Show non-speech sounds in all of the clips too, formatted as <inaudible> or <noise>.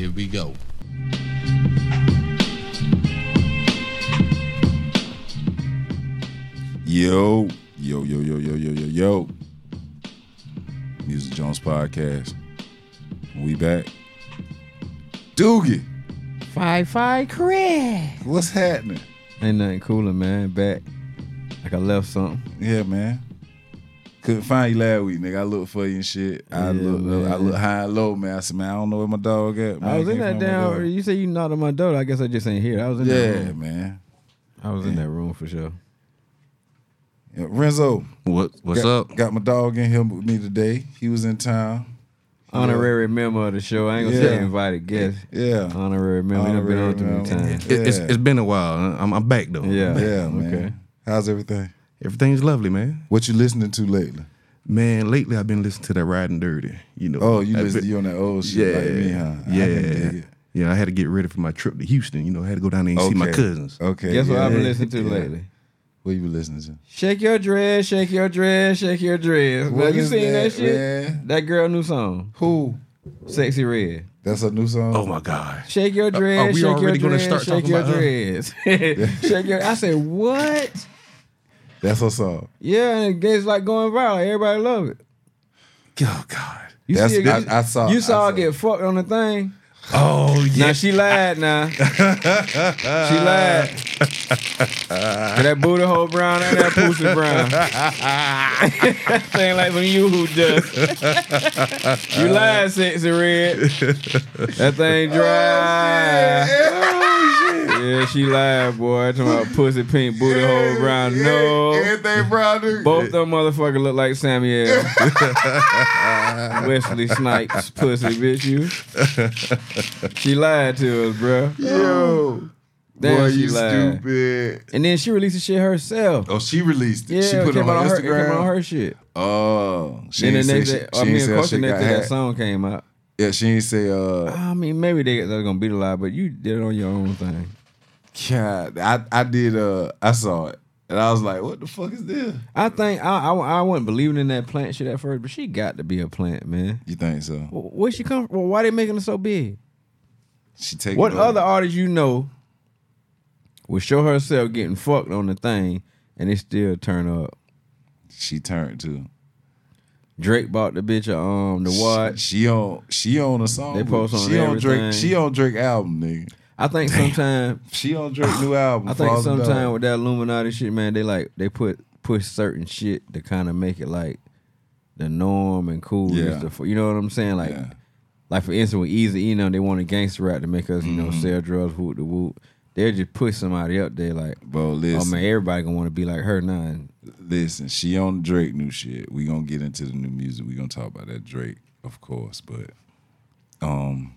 Here we go. Yo, yo, yo, yo, yo, yo, yo, yo. Music Jones podcast. We back. Doogie, Fi Fi Chris. what's happening? Ain't nothing cooler, man. Back. Like I left something. Yeah, man. Couldn't find you last week, nigga. I looked for you and shit. I Yeah, look, man. I look high and low, man. I said, man, I don't know where my dog at. Man. I was in that find my damn. You say you knocked on my door. I guess I just ain't here. I was in that Yeah, room. man. I was in that room for sure. Yeah, Renzo, What what's got, up? Got my dog in here with me today. He was in town. Honorary member of the show. I ain't gonna say invited guest. Yeah, Honorary member. Honorary been on too many Honorary member. times. It, it's, it's been a while. I'm I'm back though. Yeah. yeah, <laughs> man. Okay. How's everything? Everything's lovely, man. What you listening to lately? Man, lately I've been listening to that Riding Dirty. You know. Oh, you I've listen been- you on that old shit like me, huh? Yeah. can dig it. Yeah, I had to get ready for my trip to Houston. You know, I had to go down there and see my cousins. Okay. Guess what. I've been listening to <laughs> Yeah. lately? What you been listening to? Shake your dress, shake your dress, shake your dress. Now, you seen that, that, shit? man? That girl new song, Who? Sexyy Red. That's a new song. Oh my God. Shake your dress, are we shake your already gonna dress, start shake talking your about her? dress. <laughs> shake your. I said what? That's what's up. Yeah, and it's like going viral. Everybody love it. Oh God. You That's- see, it- I- I saw- You I saw saw her get fucked on the thing. Oh yeah. Now she lied. Now she lied. that booty hole brown and that pussy brown. <laughs> Thing like some you who does. you lied, Sexyy Red. That thing oh, dry. Yeah, she lied, boy. Talking about pussy pink, booty hole brown. No. Everything brown. nigga. Both them motherfuckers look like Samuel. <laughs> Wesley Snipes, pussy bitch, you. She lied to us, bro. Yo. Damn, Boy, she you lied. stupid. And then she released the shit herself. Oh, she released it. Yeah, she put it came on out her on her, it came Instagram. on her shit. Oh, she then ain't the say next she, day, she I ain't mean, say of course, the next day that song came out. Yeah, she ain't say. Uh, I mean, maybe they, they're gonna beat a lie, but you did it on your own thing. God, I I did. Uh, I saw it, and I was like, "What the fuck is this?" I think I, I I wasn't believing in that plant shit at first, but she got to be a plant, man. You think so? Where she come from? Why they making her so big? She take What other artist you know would show herself getting fucked on the thing and it still turn up? She turned to Drake bought the bitch a, um the watch. She, she on she on a song. They post on she on Drake. She on Drake album, nigga. I think sometimes She on Drake new album. I think sometimes with that Illuminati shit, man, they like they put push certain shit to kind of make it like the norm and cool. Yeah. the- you know what I'm saying? Like, Yeah. like for instance, with Easy, you know, they want a gangster rap to make us, you know, Mm-hmm. sell drugs, whoop the whoop. They'll just push somebody up there like, Bro, oh listen, man, everybody gonna want to be like her now. Listen. She on Drake new shit. We gonna get into the new music. We gonna talk about that Drake, of course. But, um,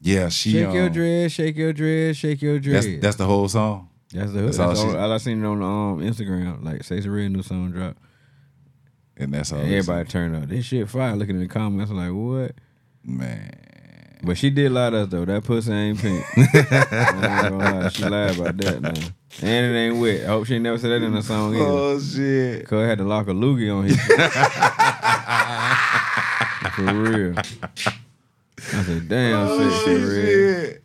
yeah, she. shake your um, dress, shake your dress, shake your dress. That's that's the whole song. That's the That's that's, all all, all I seen it on um, Instagram. Like, say it's a real new song drop. And that's all. And everybody turned up. This shit fire. Looking in the comments, I'm like, what? man. But she did lie to us though. That pussy ain't pink. <laughs> Ain't. She lied about that man. And it ain't wet. I hope she never said that in a song either. Oh shit. Cause I had to lock a loogie on his. <laughs> For real. I said, damn, Oh, shit.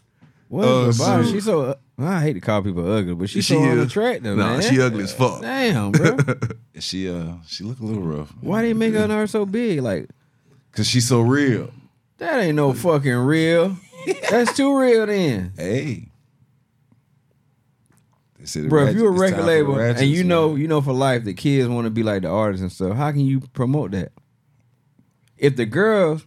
What Oh, about her? She so. I hate to call people ugly, but she's She so is. unattractive, Nah, man. she ugly as fuck. Damn, bro. <laughs> She uh she look a little rough. Why they make her and so big? Like Cause she's so real. that ain't no fucking real. That's too real then. Hey. They said the Bro, if you're a record label ratchets, and you know man. you know for life that kids want to be like the artists and stuff, how can you promote that? If the girls,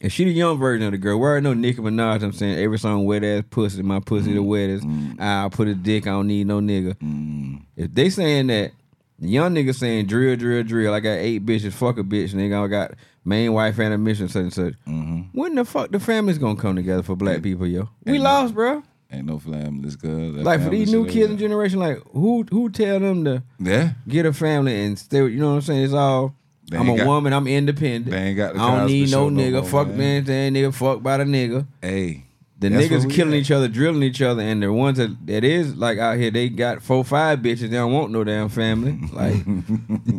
if she the young version of the girl, where I know Nicki Minaj, I'm saying every song wet ass pussy, my pussy the wettest. I'll put a dick, I don't need no nigga. Mm, If they saying that, the young nigga saying drill, drill, drill, I got eight bitches, fuck a bitch, nigga, I got main wife and a mission, such and such. mm-hmm. When the fuck the family's gonna come together for black people, yo? We Ain't no- lost, bro. Ain't no good. That Like for family these new shit kids and generation, like who who tell them to. Yeah. get a family and stay? with- You know what I'm saying? It's all. They I'm a got- woman. I'm independent. they ain't got the I don't need no no nigga. more, fuck man. man, saying nigga. Fuck by the nigga. Hey. The niggas killing at. each other, drilling each other, and the ones that, that is like out here, they got four, five bitches. They don't want no damn family. <laughs> Like,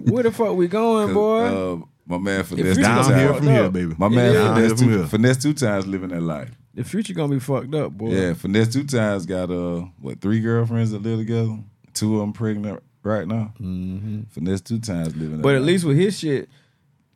where the fuck we going, boy? Uh, my man finesse two down here from here, baby. My man Yeah. finesse Down here from two, here. Finesse2Tymes living that life. The future gonna be fucked up, boy. Yeah, Finesse2Tymes got uh what three girlfriends that live together. Two of them pregnant right now. Mm-hmm. Finesse2Tymes living. But at life. least with his shit,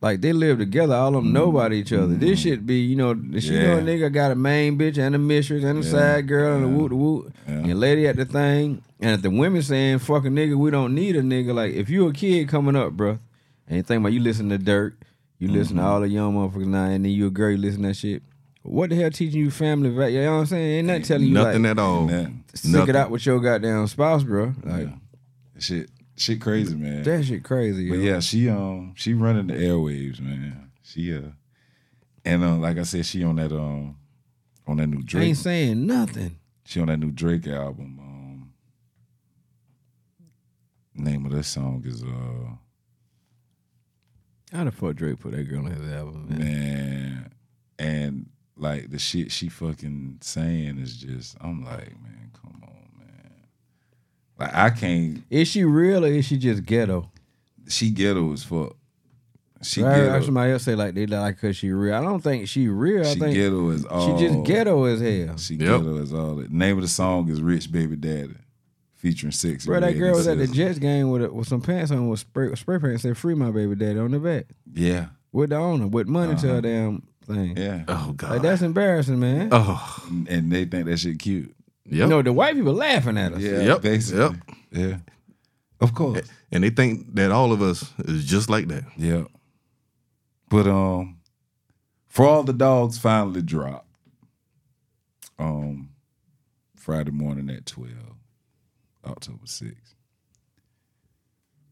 like they live together, all of them know about each other. This shit be, you know, she know a Mm-hmm. Nigga got a main bitch and a mistress and a Yeah. side girl and a Yeah. woot woot. Yeah. And lady at the thing. And if the women saying, fuck a nigga, we don't need a nigga. Like if you a kid coming up, bro, and you think about you listen to Dirt, you listen Mm-hmm. to all the young motherfuckers now, and then you a girl, you listen to that shit. What the hell teaching you family value? You know what I'm saying? Ain't that telling you Nothing like, at all. Nothing. stick Nothing. it out with your goddamn spouse, bro. Like yeah. Shit, shit crazy, man. that shit crazy. But yo. yeah, she um she running the airwaves, man. She uh and uh, like I said, she on that um on that new Drake. ain't saying nothing. She on that new Drake album. Um name of that song is uh How the fuck Drake put that girl on his album, man? man and like the shit she fucking saying is just I'm like, man, come on, man. Like I can't Is she real or is she just ghetto? she ghetto as fuck. She I heard ghetto. somebody else say like they like cause she real. I don't think she real. I She think ghetto as all she just ghetto as hell. She Yep. ghetto as all The Name of the song is Rich Baby Daddy, featuring SZA. Bro, that girl was at the Jets game with a, with some pants on with spray spray paint said free my baby daddy on the back Yeah, with the owner with money to Uh-huh. her damn thing. yeah. Oh God. Like that's embarrassing, man. oh. And- And they think that shit cute. Yep. No, the white people laughing at us. Yeah, Yep, basically. Yeah, of course. And they think that all of us is just like that. Yeah. But um, for all the dogs finally dropped. Um, Friday morning at twelve, October sixth.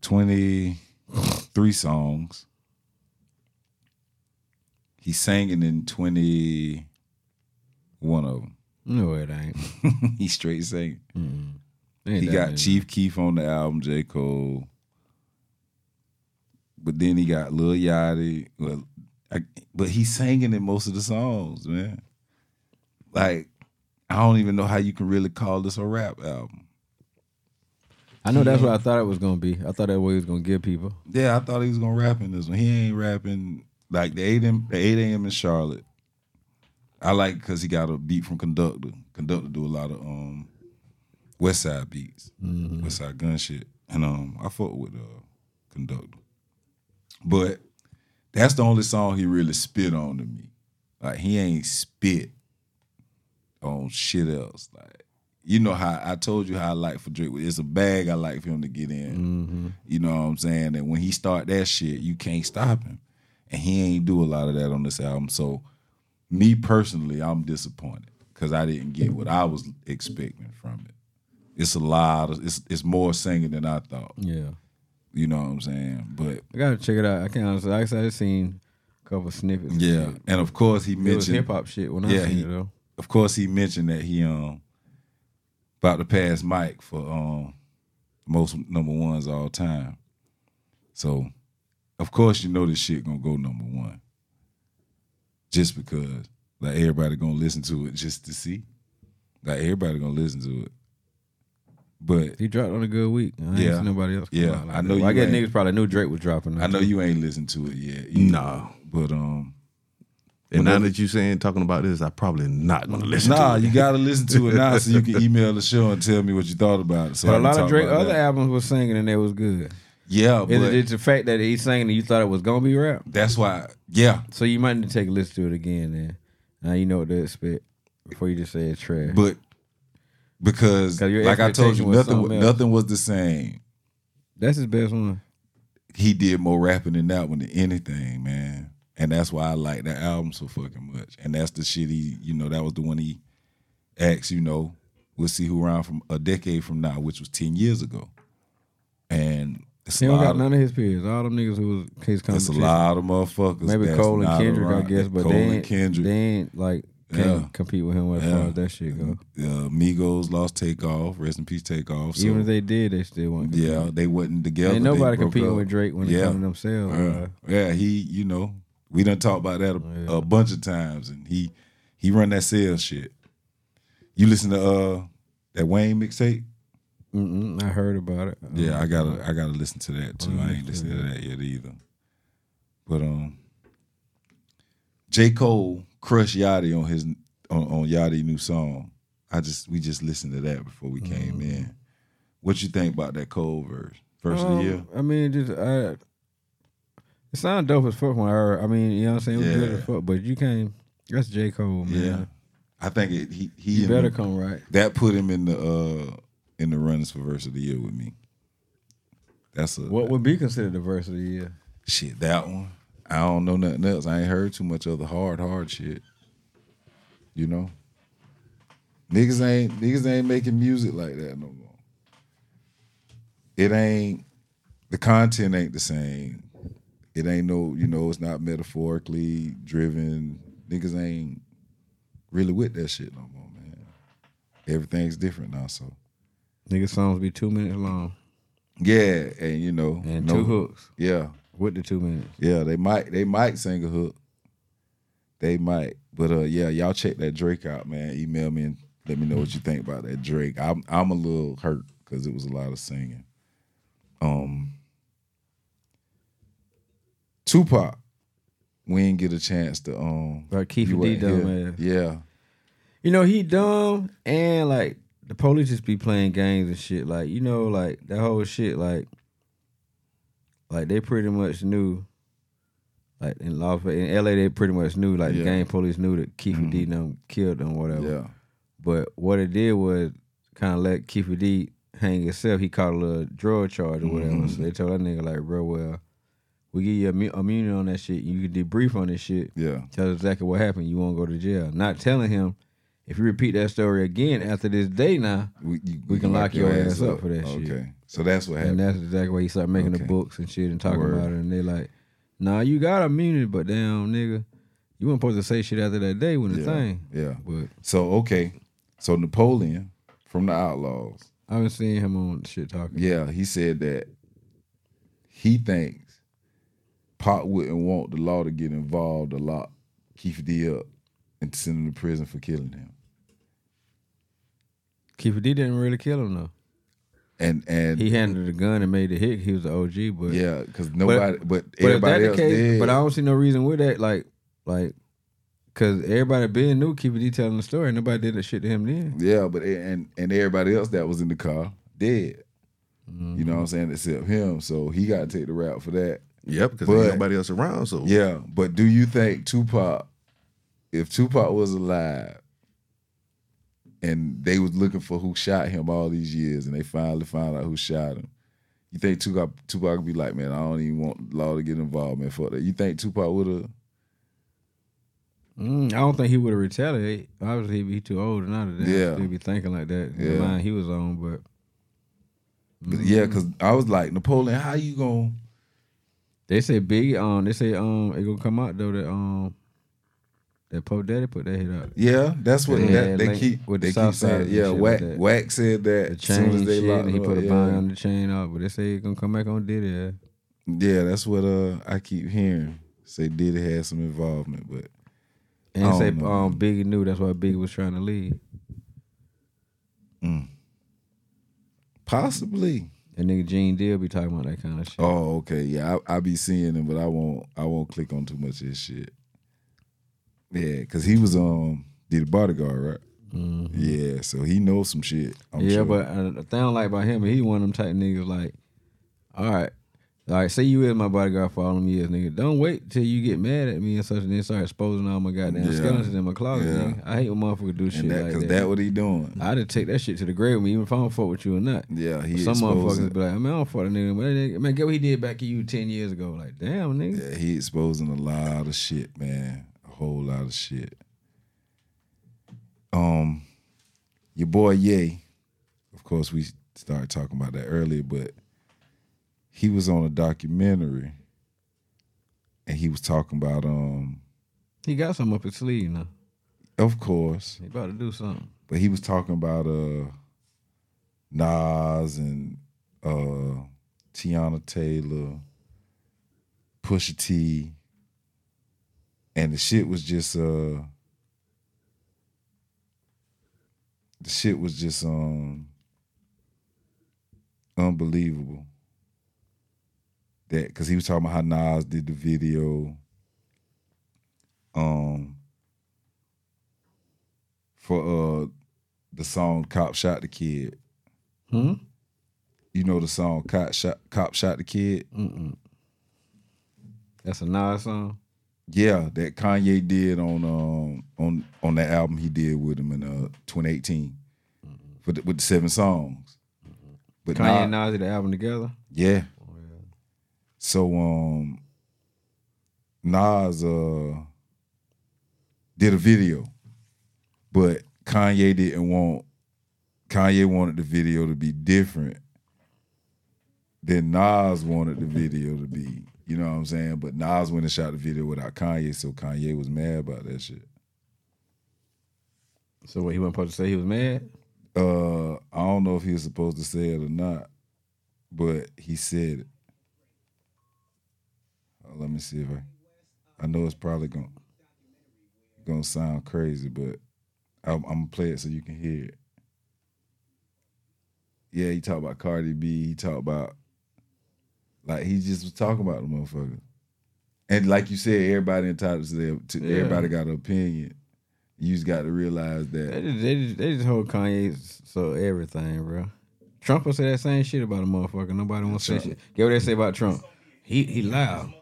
Twenty three songs. He's singing in twenty one of them. No, it ain't. <laughs> he straight singing. Ain't He got. Chief Keef on the album, J. Cole. But then he got Lil Yachty. Well, I, but he's singing in most of the songs, man. Like, I don't even know how you can really call this a rap album. I know that's what I thought it was gonna be. I thought that way he was gonna get people. Yeah, I thought he was gonna rap in this one. He ain't rapping like the eight m the eight a.m. in Charlotte. I like because he got a beat from Conductor. Conductor do a lot of um West Side beats, Westside Gunn shit, and um I fuck with uh Conductor. But that's the only song he really spit on to me. Like he ain't spit on shit else. Like you know how I told you how I like for Drake. It's a bag I like for him to get in. You know what I'm saying? And when he start that shit, you can't stop him. And he ain't do a lot of that on this album. So me personally, I'm disappointed because I didn't get what I was expecting from it. It's a lot. Of, it's it's more singing than I thought. Yeah, You know what I'm saying? But I gotta check it out. I can't honestly. Like I said, I seen a couple snippets. yeah, shit. and of course he mentioned hip hop shit when I Yeah, seen he- it though. of course he mentioned that he um about to pass Mike for um most number ones all time. So of course you know this shit gonna go number one. Just because like everybody gonna listen to it just to see. Like everybody gonna listen to it. But He dropped on a good week. I ain't Yeah. seen nobody else. Yeah, like I know that. Well, I guess niggas probably knew Drake was dropping. I know you ain't listened to it yet. either. No. But um And now that you saying talking about this, I probably not gonna listen Nah, to it. you gotta listen to it <laughs> now so you can email the show and tell me what you thought about it. So But a lot of Drake other that. albums was singing and they was good. Yeah, Is but it just the fact that he's singing and you thought it was gonna be rap? that's why. Yeah, So you might need to take a listen to it again. Then now you know what to expect before you just say it's trash. but because 'Cause your like I told expectation you, was nothing something else. nothing was the same. That's his best one. He did more rapping in that one than anything, man. And that's why I like that album so fucking much. And that's the shit he, you know, that was the one he asked, you know, we'll see who around from a decade from now, which was ten years ago. And it's He don't got of, none of his peers. All them niggas who was his It's a competition. lot of motherfuckers. Maybe Cole and Kendrick, around. I guess, but Cole they and ain't, Kendrick. they ain't like can't Yeah. compete with him as Yeah. far as that shit go. uh, Migos lost Takeoff. Rest in peace, Takeoff. So, Even if they did, they still won't. yeah, they wasn't together. ain't nobody competing with Drake when it Yeah. comes to themselves. Yeah. uh, yeah, he, you know, we done talked about that a, Yeah. a bunch of times, and he he run that sales shit. You listen to uh that Wayne mixtape? Mm-mm, I heard about it. Yeah, Um, I gotta I gotta listen to that too. Oh, I ain't listened to that yet either. But um, J Cole crushed Yachty on his on, on Yachty new song. I just we just listened to that before we came Mm. in. What you think about that Cole verse? First of the Um, year? I mean, just I. It sounded dope as fuck when I heard. I mean, you know what I'm saying? It was good Yeah. as fuck, but you can't. That's J Cole, man. Yeah. I think it, he he You better come right. that put him in the uh in the runnings for verse of the year with me. That's a What would be considered the verse of the year? shit that one. I don't know nothing else. I ain't heard too much of the hard hard shit. You know, niggas ain't niggas ain't making music like that no more. It ain't the content ain't the same. It ain't no you know it's not metaphorically driven. Niggas ain't really with that shit no more, man. Everything's different now, so. Nigga songs be two minutes long Yeah, and you know, and no- two hooks Yeah, with the two minutes. yeah, they might they might sing a hook. They might, but uh, yeah, y'all check that Drake out, man. Email me and let me know what you think about that Drake. I'm I'm a little hurt because it was a lot of singing. Um, Tupac, we didn't get a chance to um. Like Keffe D dumb here. ass. Yeah, You know he dumb and like the police just be playing games and shit. Like you know, like that whole shit. Like, like they pretty much knew. Like in Las in LA, they pretty much knew. Like Yeah. the game police knew that Keffe D them killed them, whatever. yeah, But what it did was kind of let Keffe D hang himself. He caught a little drug charge or whatever. Mm-hmm. So they told that nigga like, bro, well, we give you immu- immunity on that shit. You can debrief on this shit. yeah. Tell us exactly what happened. You won't go to jail. Not telling him if you repeat that story again after this day now, We, you, We can lock your ass up for that shit. Okay, so that's what happened. and that's exactly why he started making Okay. the books and shit and talking Word. about it. And they like, nah, you got immunity, but damn nigga, you weren't supposed to say shit after that day when the yeah, thing. yeah. But So okay, so Napoleon from the Outlawz. I've been seeing him on shit talking. Yeah, he said that he thinks Pop wouldn't want the law to get involved a lot, Keffe D up and send him to prison for killing him. Keffe D didn't really kill him though. And and He handled the gun and made the hit. He was the OG, but yeah, because nobody, but, But if everybody that else case, did. but I don't see no reason with that. Like, like, cause everybody been new, Keffe D telling the story. Nobody did that shit to him then. yeah, but and and everybody else that was in the car dead. You know what I'm mm-hmm. saying? Except him, so he got to take the rap for that. Yep, because nobody else around. So Yeah, but do you think Tupac, if Tupac was alive, and they was looking for who shot him all these years, and they finally found out who shot him, you think Tupac Tupac would be like, man, I don't even want law to get involved, man. Fuck that. You think Tupac would have? Mm, I don't think he would have retaliated. Obviously, he'd be too old now to that. Yeah. He'd be thinking like that. Yeah. The line he was on, but Yeah, because I was like, Napoleon, how you gonna? they say Biggie. Um, they say um, it gonna come out though that um, that Puff Daddy put that hit out. Yeah, that's what Yeah, that, they keep. the they keep saying. Yeah, Wack. Wack said that The as soon as they shit, locked and he put up, a yeah. on the chain off. But they say it gonna come back on Diddy. Yeah. Yeah, that's what uh I keep hearing. Say Diddy had some involvement, but And say know. um, Biggie knew that's why Biggie was trying to leave. possibly. And nigga Gene Deal be talking about that kind of shit. Oh, okay. Yeah, I, I be seeing him, but I won't. I won't click on too much of his shit. Yeah, because he was um did the bodyguard, right? Yeah, so he knows some shit. I'm Mm-hmm. yeah, sure. but uh, the thing I don't like about him, he one of them type niggas like, all right, all right, say you is my bodyguard for all them years, nigga. Don't wait till you get mad at me and such and then start exposing all my goddamn Yeah. skeletons in my closet. Yeah. Nigga. I hate when motherfuckers do shit and that like that. that what he doing. I just take that shit to the grave with me, even if I don't fuck with you or not. Yeah, he Some motherfuckers be like, I man, I don't fuck that nigga. Man, nigga, man, get what he did back to you 10 years ago. Like, damn, nigga. Yeah, he exposing a lot of shit, man. Whole lot of shit. Um, your boy Ye, of course, we started talking about that earlier, but he was on a documentary, and he was talking about um, He got something up his sleeve now. of course, He about to do something. but he was talking about uh, Nas and uh, Teyana Taylor, Pusha T, and the shit was just uh, the shit was just um unbelievable. That because he was talking about how Nas did the video. Um, for uh the song "Cop Shot the Kid." Hmm? You know the song "Cop Shot Cop Shot the Kid." Mm-mm. That's a Nas song. Yeah, that Kanye did on um on on that album he did with him in uh 2018 for the, with the seven songs. But Kanye Nas- and Nas did the album together. Yeah. So um Nas uh did a video, but Kanye didn't want Kanye wanted the video to be different than Nas wanted the video to be. You know what I'm saying? But Nas went and shot the video without Kanye, so Kanye was mad about that shit. So what he wasn't supposed to say he was mad? Uh I don't know if he was supposed to say it or not, but he said it. Uh, let me see if I I know it's probably gonna gonna sound crazy, but I'm, I'm gonna play it so you can hear it. Yeah, he talked about Cardi B. He talked about like he just was talking about the motherfucker. And like you said, everybody entitled to their to Yeah. everybody got an opinion. You just got to realize They that just, they just, they just hold Kanye so everything, bro. Trump will say that same shit about a motherfucker. Nobody wants to say shit. Get what they say about Trump. He he loud.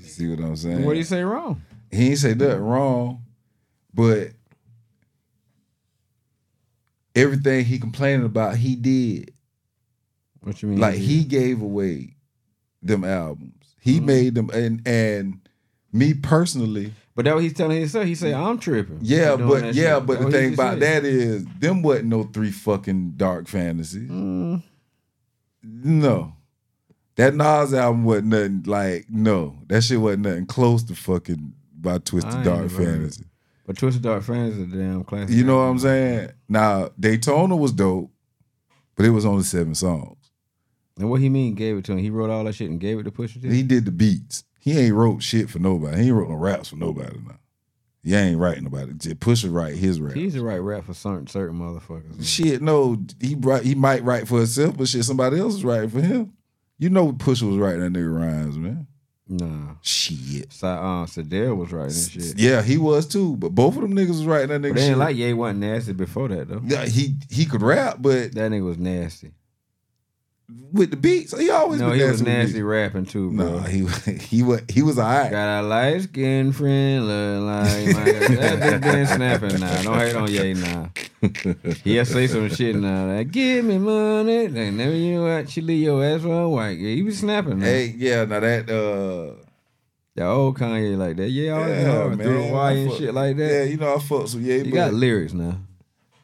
You see what I'm saying. What do you say wrong? he ain't say nothing wrong, but everything he complaining about, he did. What you mean? Like he gave away them albums. He Mm-hmm. made them, and and me personally, But that what he's telling himself. He say I'm tripping. yeah, but yeah, shit. but That the thing about said. that is, them wasn't no three fucking dark fantasies. Mm, No. That Nas album wasn't nothing like no. That shit wasn't nothing close to fucking by Twisted Dark. Fantasy. but Twisted Dark Fans is a damn classic. You know what I'm saying? Now Daytona was dope, but it was only seven songs. And what he mean gave it to him? He wrote all that shit and gave it to Pusha T. He did the beats. He ain't wrote shit for nobody. He ain't wrote no raps for nobody now. He ain't writing about it. Just Pusha write his rap. He's the right rap for certain certain motherfuckers. man. Shit, no, he write, he might write for himself, but shit, somebody else is writing for him. You know, Pusha was writing that nigga rhymes, man. Nah. Shit. Si- uh, Sadell was writing this shit. Yeah, he was too, but both of them niggas was writing that nigga But they shit. ain't like Ye wasn't nasty before that though. yeah, he he could rap, but That nigga was nasty. With the beats, he always No, been he was nasty with nasty beats. rapping too, bro. No, he <laughs> he was he was alright. Got a light skin friend, look like that been snapping now. Don't hate on Ye now. He'll say some shit now. Like, give me money. Like, never you know what? She leave your ass for a white. Yeah, he be snapping. Man. Hey, yeah, now that uh The old Kanye like that. Yeah, all that yeah, hard man, through the wire and fuck- shit like that. Yeah, you know I fucks with yeah, You got lyrics now.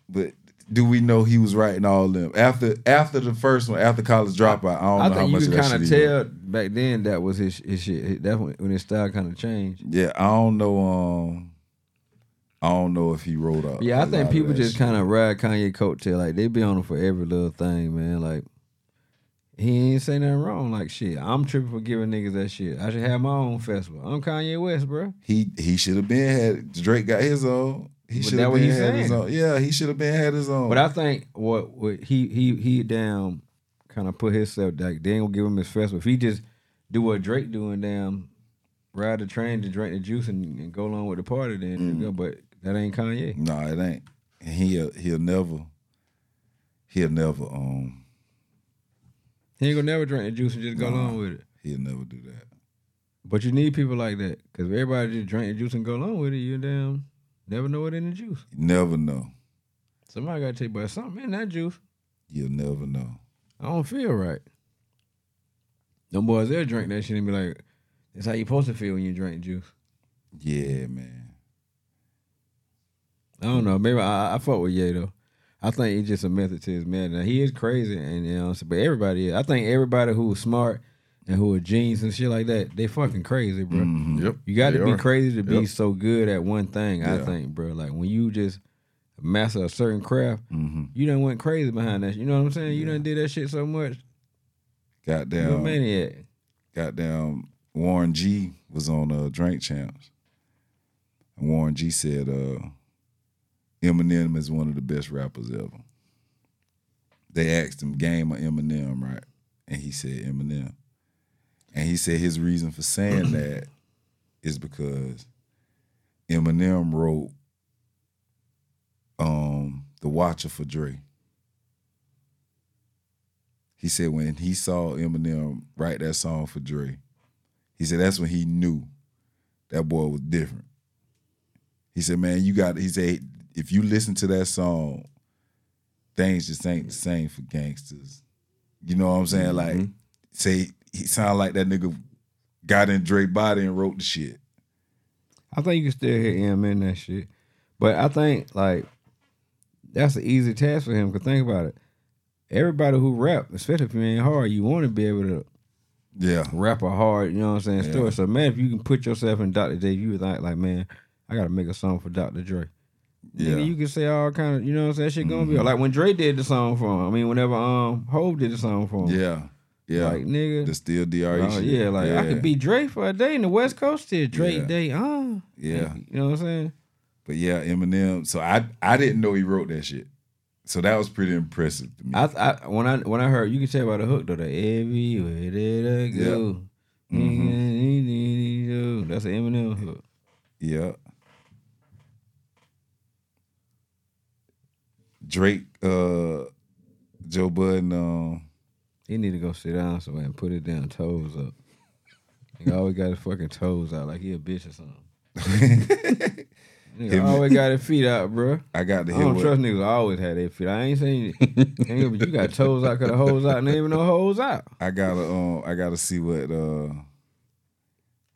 but do we know he was writing all them after after the first one after college dropout? I don't I know how think you much that kind of tell back then that was his his shit. When, when his style kind of changed. Yeah, I don't know. Um, I don't know if he wrote up. Yeah, I think people just kind of ride Kanye coattail. Like they be on him for every little thing, man. Like he ain't say nothing wrong. Like shit, I'm tripping for giving niggas that shit. I should have my own festival. I'm Kanye West, bro. he he should have been had Drake got his own. He should have been had his own. Yeah, he should have been had his own. But I think what what he he he down kind of put himself like they ain't gonna give him his festival. If he just do what Drake doing, damn, ride the train to drink the juice and, and go along with the party, then Mm. you go. But that ain't Kanye. no, it ain't. And he'll he'll never he'll never um He ain't gonna never drink the juice and just go Nah. along with it. he'll never do that. But you need people like that because if everybody just drink the juice and go along with it, you damn never know what in the juice. You never know. Somebody got to tell you about something in that juice. You'll never know. I don't feel right. Them boys, they'll drink that shit and be like, "That's how you supposed to feel when you drink juice." Yeah, man. I don't know. Maybe I, I fuck with Ye though. I think it's just a method to his madness. He is crazy, and you know, what I'm saying? but everybody is. I think everybody who is smart and who are genius and shit like that, they fucking crazy, bro. Yep. You got to be are. crazy to be Yep. so good at one thing. I think, bro. Like when you just master a certain craft, Mm-hmm. you done went crazy behind that. You know what I'm saying? You done did that shit so much. You a Goddamn, maniac. goddamn. Warren G was on uh, Drink Champs, and Warren G said, uh, "Eminem is one of the best rappers ever." They asked him, "Game or Eminem?" Right, and he said Eminem, and he said his reason for saying <clears throat> that is because Eminem wrote um, "The Watcher" for Dre. He said when he saw Eminem write that song for Dre, he said that's when he knew that boy was different. He said, "Man, you got." He said, "If you listen to that song, things just ain't the same for gangsters." You know what I'm saying? Like, say he sound like that nigga got in Dre body and wrote the shit. I think you can still hear him in that shit. But I think like that's an easy task for him. Cause think about it. Everybody who rap, especially if you ain't hard, you want to be able to Yeah, rap a hard, you know what I'm saying, Yeah. story. So man, if you can put yourself in Dr. Dre, you would think like, man, I gotta make a song for Dr. Dre. yeah, Nigga, you can say all kind of, you know what I'm saying, shit gonna be like when Dre did the song for him. I mean, whenever um Hove did the song for him. yeah, yeah. Like nigga. the still Dre Oh, shit. yeah, like I could be Dre for a day in the West Coast till Drake Yeah. day. Uh, Yeah. you know what I'm saying? But yeah, Eminem. So I I didn't know he wrote that shit. So that was pretty impressive to me. I, I when I when I heard you can tell by the hook though that everywhere that I go, Mm-hmm. that's an Eminem hook. yeah. Drake, uh, Joe Budden, um, He need to go sit down somewhere and put his damn toes up. He always got his fucking toes out like he a bitch or something. <laughs> Nigga Him- always got his feet out, bro. I got the. I don't trust niggas. always had their feet. I ain't saying <laughs> nigga, but you got toes out because the hoes out and ain't even no holes out. I gotta um I gotta see what uh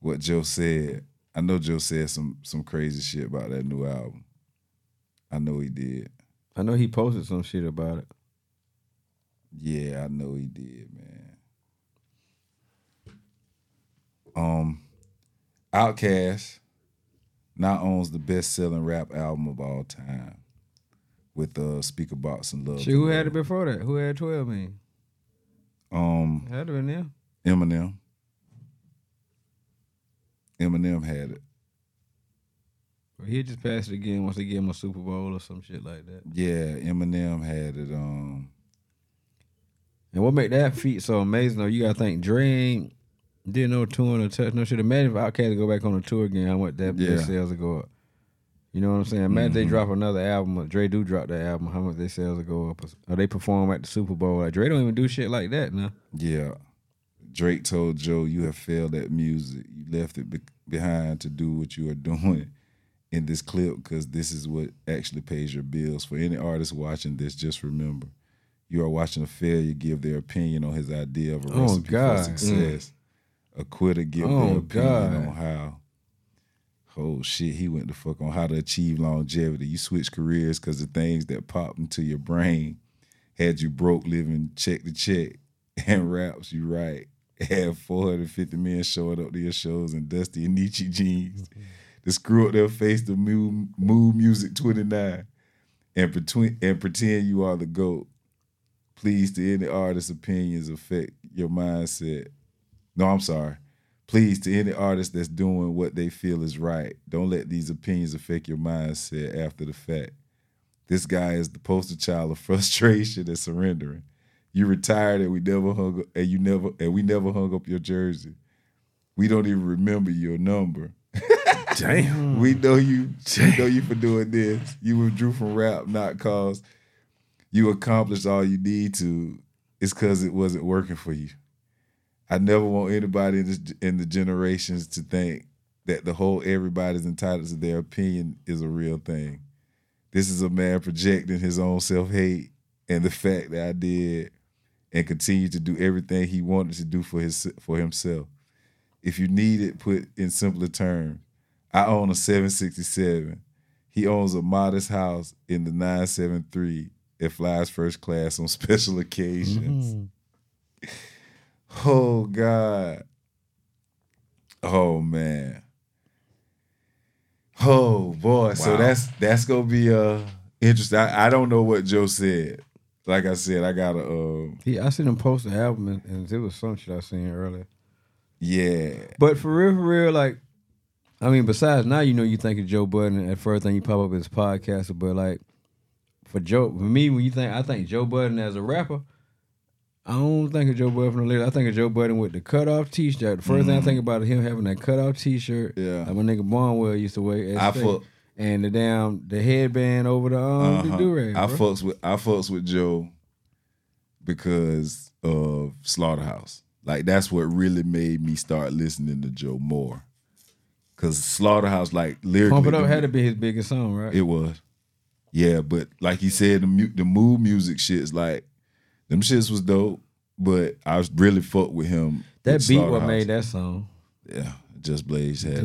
what Joe said. I know Joe said some some crazy shit about that new album. I know he did. I know he posted some shit about it. Yeah, I know he did, man. Um, Outkast now owns the best-selling rap album of all time, with uh Speaker Box and Love. Shit, who had it before that? Who had 12 man? Um, Had been them. Eminem. Eminem had it. He'll just passed it again once they give him a Super Bowl or some shit like that. Yeah, Eminem had it. Um, And what make that feat so amazing though, you gotta think Dre ain't did no touring or touch no shit. Imagine if Outkast go back on the tour again, how much that Yeah. their sales will go up. You know what I'm saying? Imagine they mm-hmm. drop another album, or Dre do drop that album, how much their sales will go up. Or they perform at the Super Bowl. Like Dre don't even do shit like that now. Yeah. Drake told Joe, "You have failed at music. You left it be- behind to do what you are doing in this clip because this is what actually pays your bills." For any artist watching this, just remember, you are watching a failure give their opinion on his idea of a Oh, recipe God. for success. A quitter give Oh, their opinion God. on how. Oh shit, he went to fuck on how to achieve longevity. You switch careers because the things that popped into your brain had you broke living check to check <laughs> and raps you right. Had 450 men showing up to your shows in Dusty and Nietzsche jeans to screw up their face to move, mood Music 29 and, between, and pretend you are the GOAT. Please, to any artist's opinions affect your mindset. No, I'm sorry. Please, to any artist that's doing what they feel is right, don't let these opinions affect your mindset after the fact. This guy is the poster child of <laughs> frustration and surrendering. You retired and we never hung up, and you never and we never hung up your jersey. We don't even remember your number. <laughs> Damn. We know you. We know you for doing this. You withdrew from rap not cause you accomplished all you need to. It's because it wasn't working for you. I never want anybody in, this, in the generations to think that the whole everybody's entitled to their opinion is a real thing. This is a man projecting his own self hate and the fact that I did and continue to do everything he wanted to do for his for himself. If you need it put in simpler terms, I own a 767. He owns a modest house in the 973 and flies first class on <laughs> special occasions. Oh God. Oh man. Oh boy. So that's that's gonna be uh interesting. I, I don't know what Joe said. Like I said, I gotta um He, I seen him post the album and, and it was some shit I seen earlier. yeah. But for real, for real, like, I mean, besides now, you know, you think of Joe Budden, and at first thing you pop up is podcast, but like, for Joe, for me, when you think, I think Joe Budden as a rapper, I don't think of Joe Budden from the lyrics. I think of Joe Budden with the cutoff t-shirt. The 1st thing I think about is him having that cutoff t-shirt. Mm-hmm. Yeah. Like my nigga Barnwell used to wear. I fuck- And the damn, the headband over the, um, the Uh-huh. do-rag, I bro. fucks with I fucks with Joe because of Slaughterhouse. Like that's what really made me start listening to Joe more. Cause Slaughterhouse, like lyrically, Pump It Up the- had to be his biggest song, right? It was. Yeah, but like he said, the mu- the mood music shits like them shits was dope. But I was really fucked with him. that with beat what made that song. Yeah, Just Blaze had it.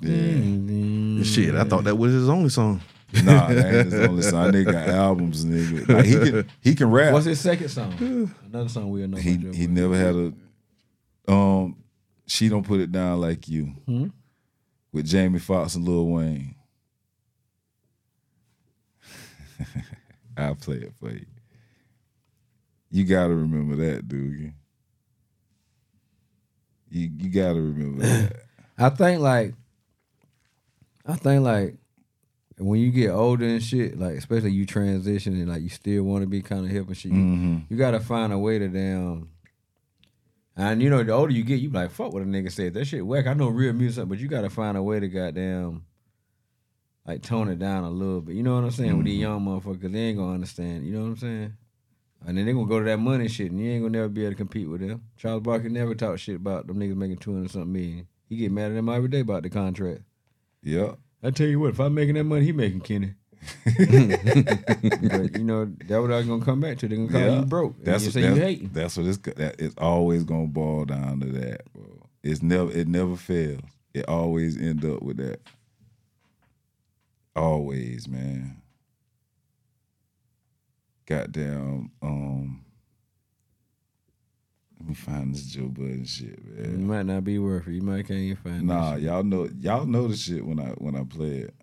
nigga. Shit, I thought that was his only song. Nah, that ain't his only song. Nigga got <laughs> albums, nigga. Like he can he can rap. What's his second song? Another song we'll know. he he Budden. never had a um she don't put it down like you Hmm? with Jamie Foxx and Lil Wayne. <laughs> I'll play it for you. You gotta remember that, dude. You you gotta remember that. <laughs> I think like, I think like, when you get older and shit, like especially you transition and like you still want to be kind of hip and shit, you, Mhm. you gotta find a way to damn. And you know, the older you get, you be like, fuck what a nigga said. That shit whack. I know real music, but you gotta find a way to goddamn, like tone it down a little bit. You know what I'm saying? With these mm-hmm. young motherfuckers, they ain't gonna understand. You know what I'm saying? And then they gonna go to that money shit, and you ain't gonna never be able to compete with them. Charles Barkley never talk shit about them niggas making two hundred something million. He get mad at them every day about the contract. Yep. I tell you what, if I'm making that money, he making Kenny. <laughs> but you know that what I'm gonna come back to. They're gonna call Yeah. you broke. That's you what, say that's, you hating. that's what it's that it's always gonna boil down to that, bro. It's never it never fails. It always end up with that. Always, man. Goddamn, um let me find this Joe Budden shit, man. It might not be worth it. You might can't even find. It. Nah, y'all know y'all know the shit when I when I play it.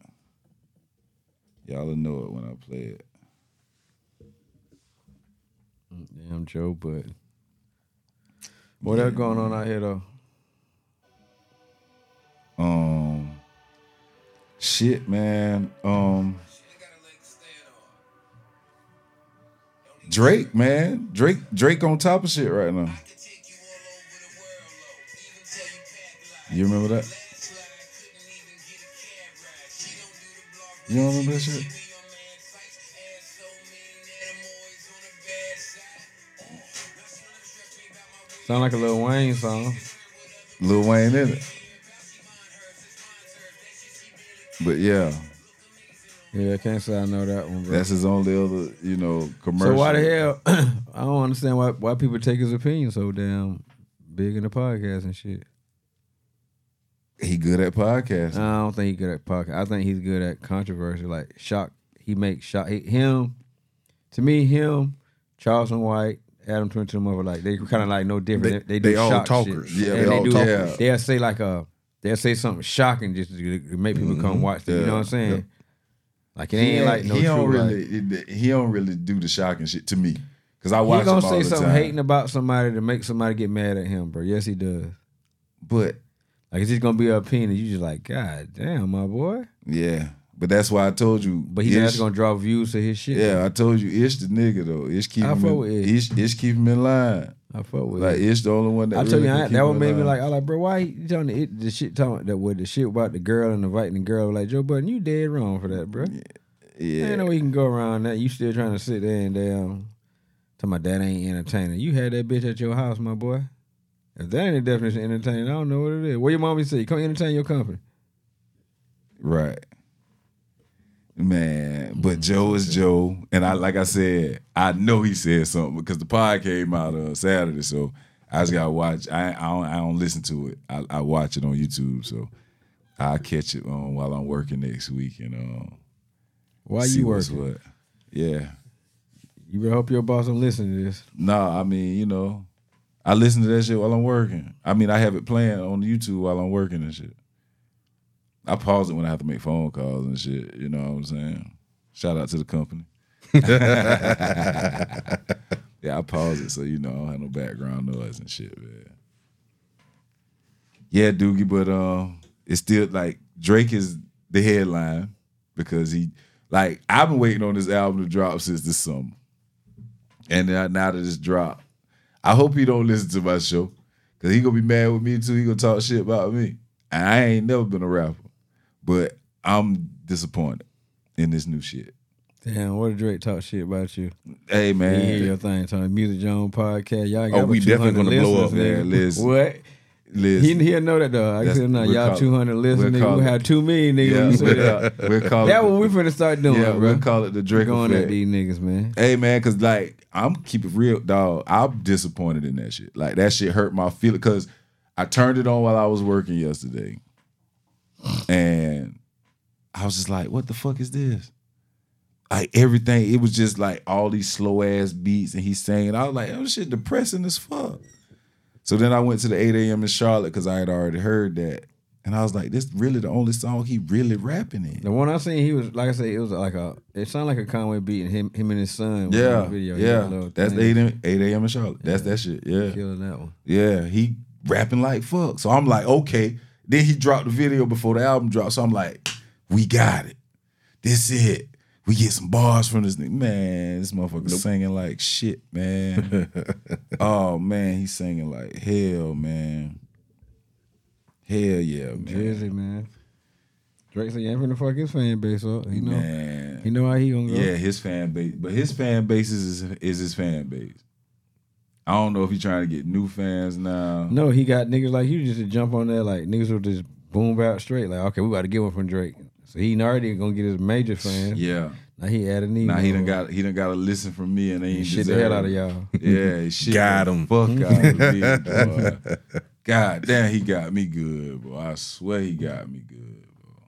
Y'all know it when I play it. Damn Joe, but what else going on out here though? Um shit, man. Um Drake, man. Drake Drake on top of shit right now. You remember that? You don't remember that shit? Sound like a Lil Wayne song. Lil Wayne in it. But yeah, Yeah, I can't say I know that one, bro. that's his only other, you know, commercial. so why the hell? <clears throat> I don't understand why why people take his opinion so damn big in the podcast and shit. he good at podcasting? I don't think he's good at podcast. I think he's good at controversy, like shock. He makes shock. He, him, to me, him, Charleston White, Adam Twenty Two, mother like they kind of like no different. They- They, do they all talkers. Shit. Yeah, And they all do, talkers. They'll say like a, they'll say something shocking just to make people come mm-hmm. watch. Them, You know what I'm saying? Yeah. Like it ain't like no he don't really like- he don't really do the shocking shit to me because I watch. he gonna say something time. hating about somebody to make somebody get mad at him, bro. Yes, he does. but Like it's just gonna be an opinion. You just like, God damn, my boy. yeah, but that's why I told you. But he's Ish- gonna draw views to his shit. Yeah, I told you, Ish the nigga though. Ish keep I him in, Ish. Ish, Ish keep him in line. I fuck with Like it. Ish the only one that I really tell you, I, that one made me like. I like, bro, why you telling the, it, the shit talking that with the shit about the girl and inviting the girl? Like Joe Budden, you dead wrong for that, bro. yeah, Ain't no way you can go around that. You still trying to sit there and damn, tell my dad ain't entertaining. You had that bitch at your house, my boy. If that ain't the definition of entertaining, I don't know what it is. What your mommy say? Come entertain your company. Right. Man, but Joe is Joe, and I like I said, I know he said something because the pod came out on Saturday, so I just gotta watch. I I don't, I don't listen to it. I, I watch it on YouTube, so I'll catch it um, while I'm working next week and um, Why you working? what. Yeah. You better hope your boss don't listen to this. No, I mean, you know, I listen to that shit while I'm working. I mean, I have it playing on YouTube while I'm working and shit. I pause it when I have to make phone calls and shit. You know what I'm saying? Shout out to the company. <laughs> yeah, I pause it so you know I don't have no background noise and shit, man. Yeah, Doogie, but um, it's still like Drake is the headline because he like I've been waiting on this album to drop since this summer, and now, now that it's dropped, I hope he don't listen to my show because he gonna be mad with me too. He gonna talk shit about me, and I ain't never been a rapper, but I'm disappointed in this new shit. Damn, what did Drake talk shit about you? Hey Man, man, hear your thing, Tony. Music Jones podcast. Y'all Oh, got we definitely gonna blow up, man. Listen. What? Liz, He he'll know that though. I said, "Nah, we'll y'all 200 listeners, we'll nigga. We had too many niggas. yeah, you say that. we'll, <laughs> we'll call That's it. what we finna start doing, yeah, bro. we'll call it the Drake going effect. at these niggas, man. Hey man, cause like I'm keep it real, dog. I'm disappointed in that shit. Like that shit hurt my feeling because I turned it on while I was working yesterday, and I was just like, "What the fuck is this?" Like everything, it was just like all these slow ass beats, and he's saying, I was like, "Oh shit, depressing as fuck." So then I went to the 8 a.m. in Charlotte because I had already heard that, and I was like, "This really the only song he really rapping in." The one I seen, he was like I said, it was like a. It sounded like a Conway beat, and him, him and his son. Yeah, video. He had a yeah. That's thing. 8 a.m. 8 a.m. in Charlotte. That's that shit. Yeah. killing that one. Yeah, he rapping like fuck. So I'm like, okay. Then he dropped the video before the album dropped. So I'm like, we got it. This it. We get some bars from this nigga. Man, this motherfucker singing like shit, man. <laughs> oh man, he's singing like hell, man. Hell yeah, man. Jersey, man. Drake said, "You ain't finna fuck his fan base up. He know, Man. he know how he gonna go." Yeah, his fan base, but his fan base is is his fan base. I don't know if he's trying to get new fans now. No, he got niggas like you just to jump on there like niggas will just boom out straight. Like, okay, we about to get one from Drake. So he already gonna get his major fans. Yeah. Now he added these. Now he done more. got he done got to listen from me and they ain't shit the hell out of y'all. Yeah, he <laughs> shit Got him. Fuck out of me, <laughs> boy. God damn, he got me good, bro. I swear he got me good, bro.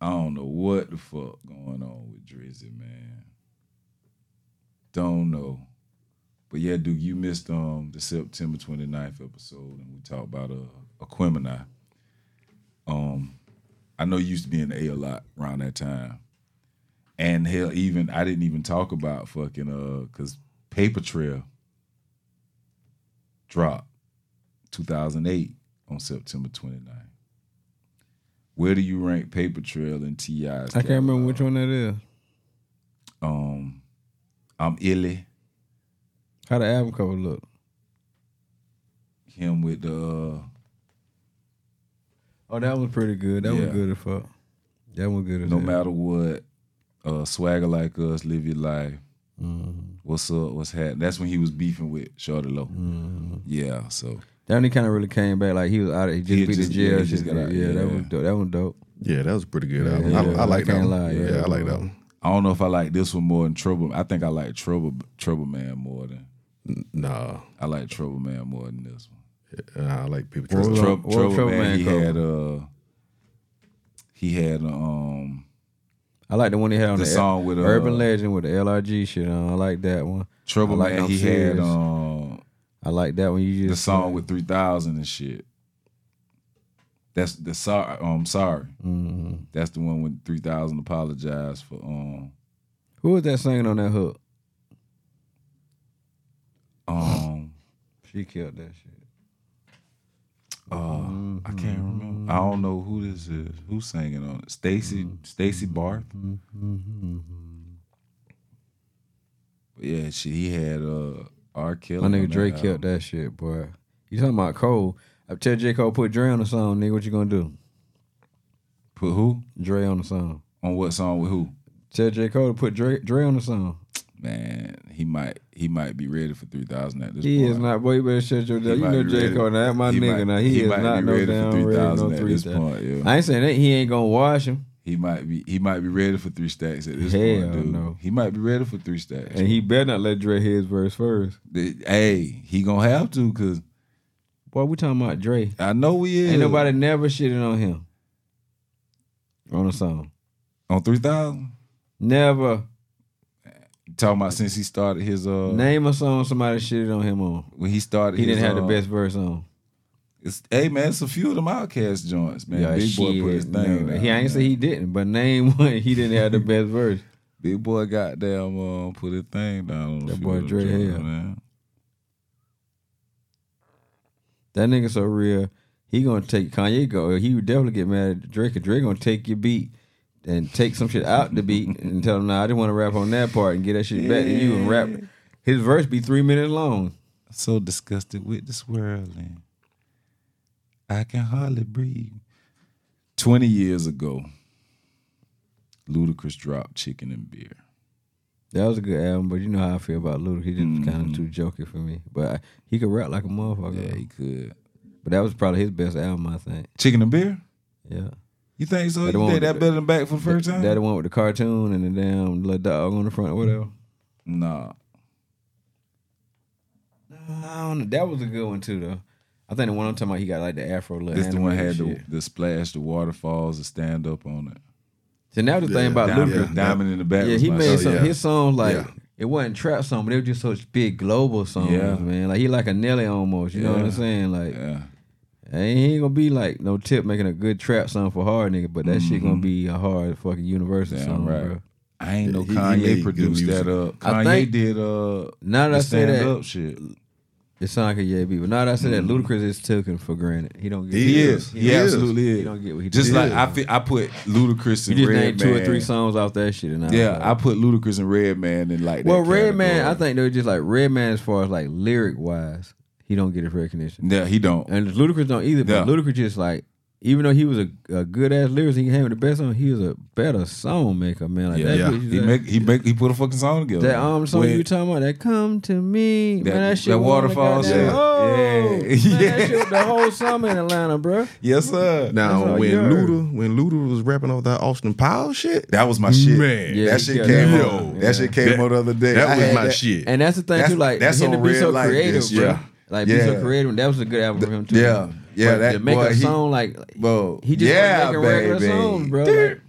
I don't know what the fuck going on with Drizzy, man. Don't know. But yeah, dude, you missed um the September 29th episode and we talked about uh Aquemini. Um I know you used to be in the A a lot around that time. And hell, even I didn't even talk about fucking uh, cause Paper Trail dropped 2008 on September 29th. Where do you rank Paper Trail and T.I.'s? I can't remember which one that is. Um, I'm Illy, How the album cover look? him with the uh, Oh, that was pretty good. That Yeah. was good as fuck. That was good as no hell. matter what, uh, swagger like us, live your life. Mhm. What's up? What's happening? That's when he was beefing with Shawty Lo. Mhm. Yeah, so That one he kind of really came back. Like he was out. Of, he just He beat just- the jail. yeah, just got out, yeah, that yeah. was dope. That was dope. Yeah, that was a pretty good Yeah, album. yeah, I, I like I that can't one. lie, yeah, yeah. I like that one. I don't know if I like this one more than Trouble. I think I like Trouble Trouble Man more than Nah, I like Trouble Man more than this one. uh, I like people. What was Trust. on- Trouble, what Trouble, Trouble Man, Man he cover? had uh he had um I like the one he had on the the, song with uh, Urban Legend with the LRG shit on. I like that one. Trouble I like Man. He Serious. had um I like that one. You just the just song with three thousand and shit. That's the sorry. Um, sorry. Mhm. That's the one with three thousand apologized for um Who was that singing on that hook? Um She killed that shit. uh I can't remember. I don't know who this is. Who's singing on it? Stacy Stacy Barth. But yeah, she He had uh R. Kelly. My nigga Drake killed that shit, boy. You talking about Cole? I tell J Cole put Dre on the song, nigga. What you gonna do? Put who Dre on the song. on what song with who? Tell J Cole to put Dre, Dre on the song. Man, he might he might be ready for three thousand at this He point. He is not, boy. You better shut your. You know J Cole. Now that my he nigga. might- now he, he is not no ready for damn 3,000 no at three this point, yeah. I ain't saying that he ain't gonna wash him, He might be he might be ready for three stacks at this Hell point, dude. no. He might be ready for three stacks. and he better not let Dre hit his verse first. The- hey, he gonna have to because Boy, we talking about Dre. I know we is. Ain't nobody never shitted on him on a song. on three thousand. Never Talking about since he started his uh name a song somebody shitted on him on. when he started. He his, didn't have the uh, best verse on. It's, hey man, it's a few of them OutKast joints, man. Big boy put his thing. no. down, He I ain't say man. he didn't, but name <laughs> one he didn't have the <laughs> best verse. Big boy goddamn uh, put his thing down. On That boy Dre Hill. man. That nigga so real. He gonna take Kanye go. He would definitely get mad at Drake. and Drake gonna take your beat and take some shit out the beat <laughs> and tell him, "Nah, I didn't want to rap on that part and get that shit back to you and rap." His verse be three minutes long. So disgusted with this world, and I can hardly breathe. Twenty years ago, Ludacris dropped "Chicken and Beer." That was a good album, but you know how I feel about Luda. He just kind of too jokey for me. But I, he could rap like a motherfucker. Mm-hmm. Yeah, he could. But that was probably his best album, I think. Chicken and Beer. Yeah. You think so? That You the think that the- better than Back for the first time? That the one with the cartoon and the damn little dog on the front or whatever. nah. I don't know. That was a good one too, though. I think the one I'm talking about, he got like the afro look. This the one had the, the splash, the waterfalls, the stand up on it. So now the thing about Diamond, Ludacris, Diamond in the back. yeah, he made shit. some yeah. his songs like Yeah. it wasn't trap song, but they were just such big global songs, Yeah. man. Like he like a Nelly almost. You know what I'm saying? Like Yeah. ain't- he ain't gonna be like no tip making a good trap song for hard nigga, but that shit Mm-hmm. gonna be a hard fucking universal Damn song, right. bro. I ain't know He- he Kanye produced that music. up. I Kanye think- did uh Now that I say that, up shit. it sound like a yeah. But now that I say that, Ludacris is taken for granted. He don't get. He He is. is. He He, is. absolutely is. He don't get what he Just did. like I feel, I put Ludacris You and just Red named two or three songs off that shit, and I Yeah, like- I put Ludacris and Red Man and like that Well, Redman, I think they're just like Redman as far as like lyric wise, he don't get his recognition, Yeah, he don't. and Ludacris don't either. But Yeah. Ludacris just like, even though he was a, a good ass lyricist, he had the best song. He was a better song maker, man. Like Yeah, that, yeah. bitch, He that, make he make he put a fucking song together. that um song When- you talking about that come to me, That- man. That shit that was on the waterfall goddamn- shit. Oh, Yeah. man, that <laughs> Yeah. shit the whole summer in Atlanta, bro. Yes, sir. Now all when you heard. Luda when Luda was rapping all that Austin Powers shit, That was my shit. Man. Yeah, that shit killed came that. on. Yeah. That shit came That- on the other day. that I was my that- shit. And that's the thing That's- too, like that's him to on be so creative, This, bro. yeah. Like be so creative. That was a good album for him too. Yeah. Yeah, But that to make boy, a he- song like Bro, He just yeah, making regular baby. songs, bro. Like,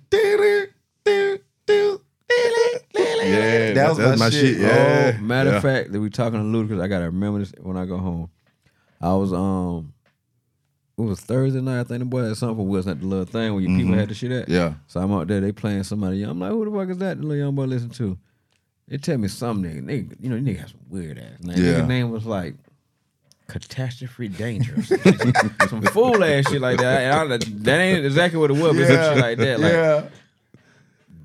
yeah, That was that's my my shit. shit. Yeah, Oh, matter yeah. of fact, that we talking to Ludacris. I gotta remember this when I go home. I was um, it was Thursday night. I think the boy had something for Wilson at the little thing where your people had the shit at. Mm-hmm. Yeah. So I'm out there. They playing somebody. I'm like, who the fuck is that? The little young boy listen to. They tell me some nigga. Nigga, you know, nigga has some weird ass name. Yeah. Nigga name was like catastrophe dangerous. <laughs> some fool ass shit like that. And I, that ain't exactly what it was, but some shit like that. Like yeah.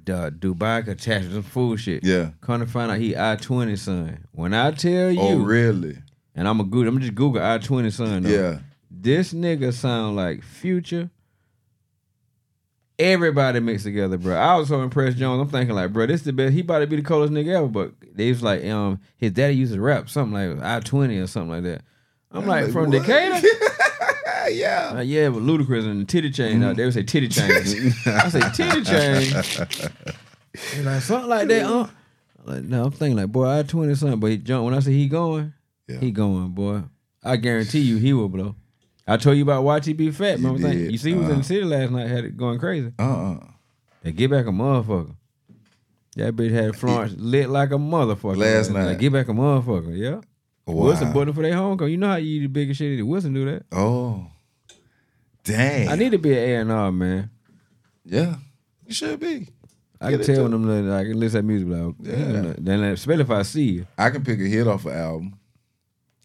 duh, Dubai catastrophe, some fool shit. Yeah. Come to find out he I twenty son. When I tell you, Oh, really? and I'm a good, I'm just Google I twenty son. Though. Yeah. this nigga sound like Future. Everybody mixed together, bro. I was so impressed, Jones. I'm thinking like, bro, this the best. He about to be the coolest nigga ever. But they was like, um, his daddy used to rap something like I twenty or something like that. I'm like, like, from what? Decatur. <laughs> yeah. Uh, yeah, but Ludacris and titty chain. out They would say titty chain. <laughs> I say titty chain. <laughs> They like something like that. Uh. Like, no, I'm thinking like, boy, I twenty something, but he jump. When I say he going, Yeah. he going, boy. I guarantee you, he will blow. I told you about YTB Fatt. You Remember that? did. You see, he was in Uh-huh. the city last night, had it going crazy. Uh-uh. They get back a motherfucker. That bitch had Florence lit like a motherfucker Last night. Like, get back a motherfucker. Yeah. Wow. Wilson bought it for their homecoming. You know how you eat the biggest shit. that Wilson do that. Oh. Dang. I need to be an A&R, man. Yeah. You should be. I Get can tell when them little, I can listen to music like, Yeah. then like, especially if I see you. I can pick a hit off an album.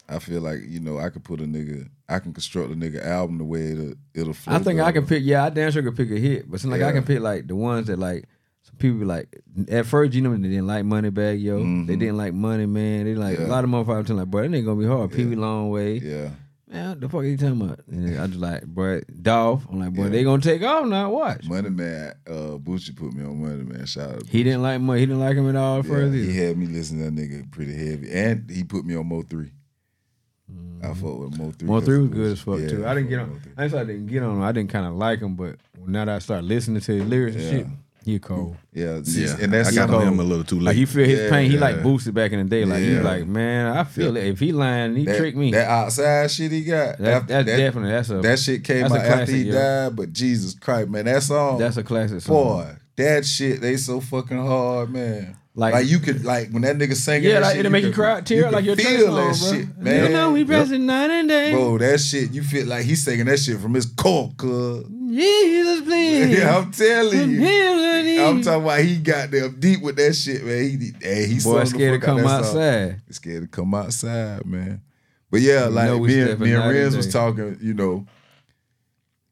I feel like, you know, I could put a nigga, I can construct a nigga album the way it'll, it'll flow. I think I can pick. Yeah, I damn sure could pick a hit, but it's like I can pick like the ones that like some people be like. At first, you know, they didn't like Moneybagg Yo. They Mhm. didn't like Money Man. They like a lot of motherfuckers. telling like, boy, that ain't gonna be hard. Peewee Longway. Yeah. Man, what the fuck are you talking about? And I just like, boy, Dolph. I'm like, boy, Yeah. they gonna take off now. Watch. Money Man, uh, Bucci put me on Money Man. Shout out. He didn't like money. He didn't like him at all. at Yeah, first, he had me listen to that nigga pretty heavy, and he put me on Mo three. I fought with Mo three. Mo 3 was good as fuck yeah, too. I didn't get on. I I didn't get on. I didn't kind of like him, but now that I start listening to his lyrics and Yeah. shit, He cold. Yeah, Yeah, and that's I got cold. on him a little too Like late. he feel his Yeah, pain. He yeah. like boosted back in the day. Like he's like, man, I feel it. If he lying, he that, tricked me. That outside shit he got. That- after- that's that, definitely that's a that shit came out a after he yeah. died. But Jesus Christ, man, that song. that's a classic song. boy. That shit, they so fucking hard, man. Like- Like, you could like when that nigga singing. Yeah, that like shit, it'll make you could- cry, tear up like your feel Trey that song, bro. shit, man. You know we pressing night and day. Bro, that shit, you feel like he's singing that shit from his core, cuz. Jesus, please. Yeah, <laughs> I'm telling you. Healing. I'm talking about he got them deep with that shit, man. He, hey, he Boy, scared to fuck out come that song. outside. Scared to come outside, man. But yeah, You like know we me and, stepping me and Renz was talking, you know,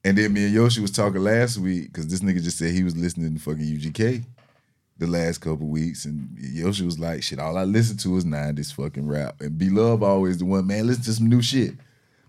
and then me and Yoshi was talking last week because this nigga just said he was listening to fucking UGK the last couple weeks, and Yoshi was like, "Shit, all I listen to is '90s fucking rap." And B Love always the one, man. Listen to some new shit,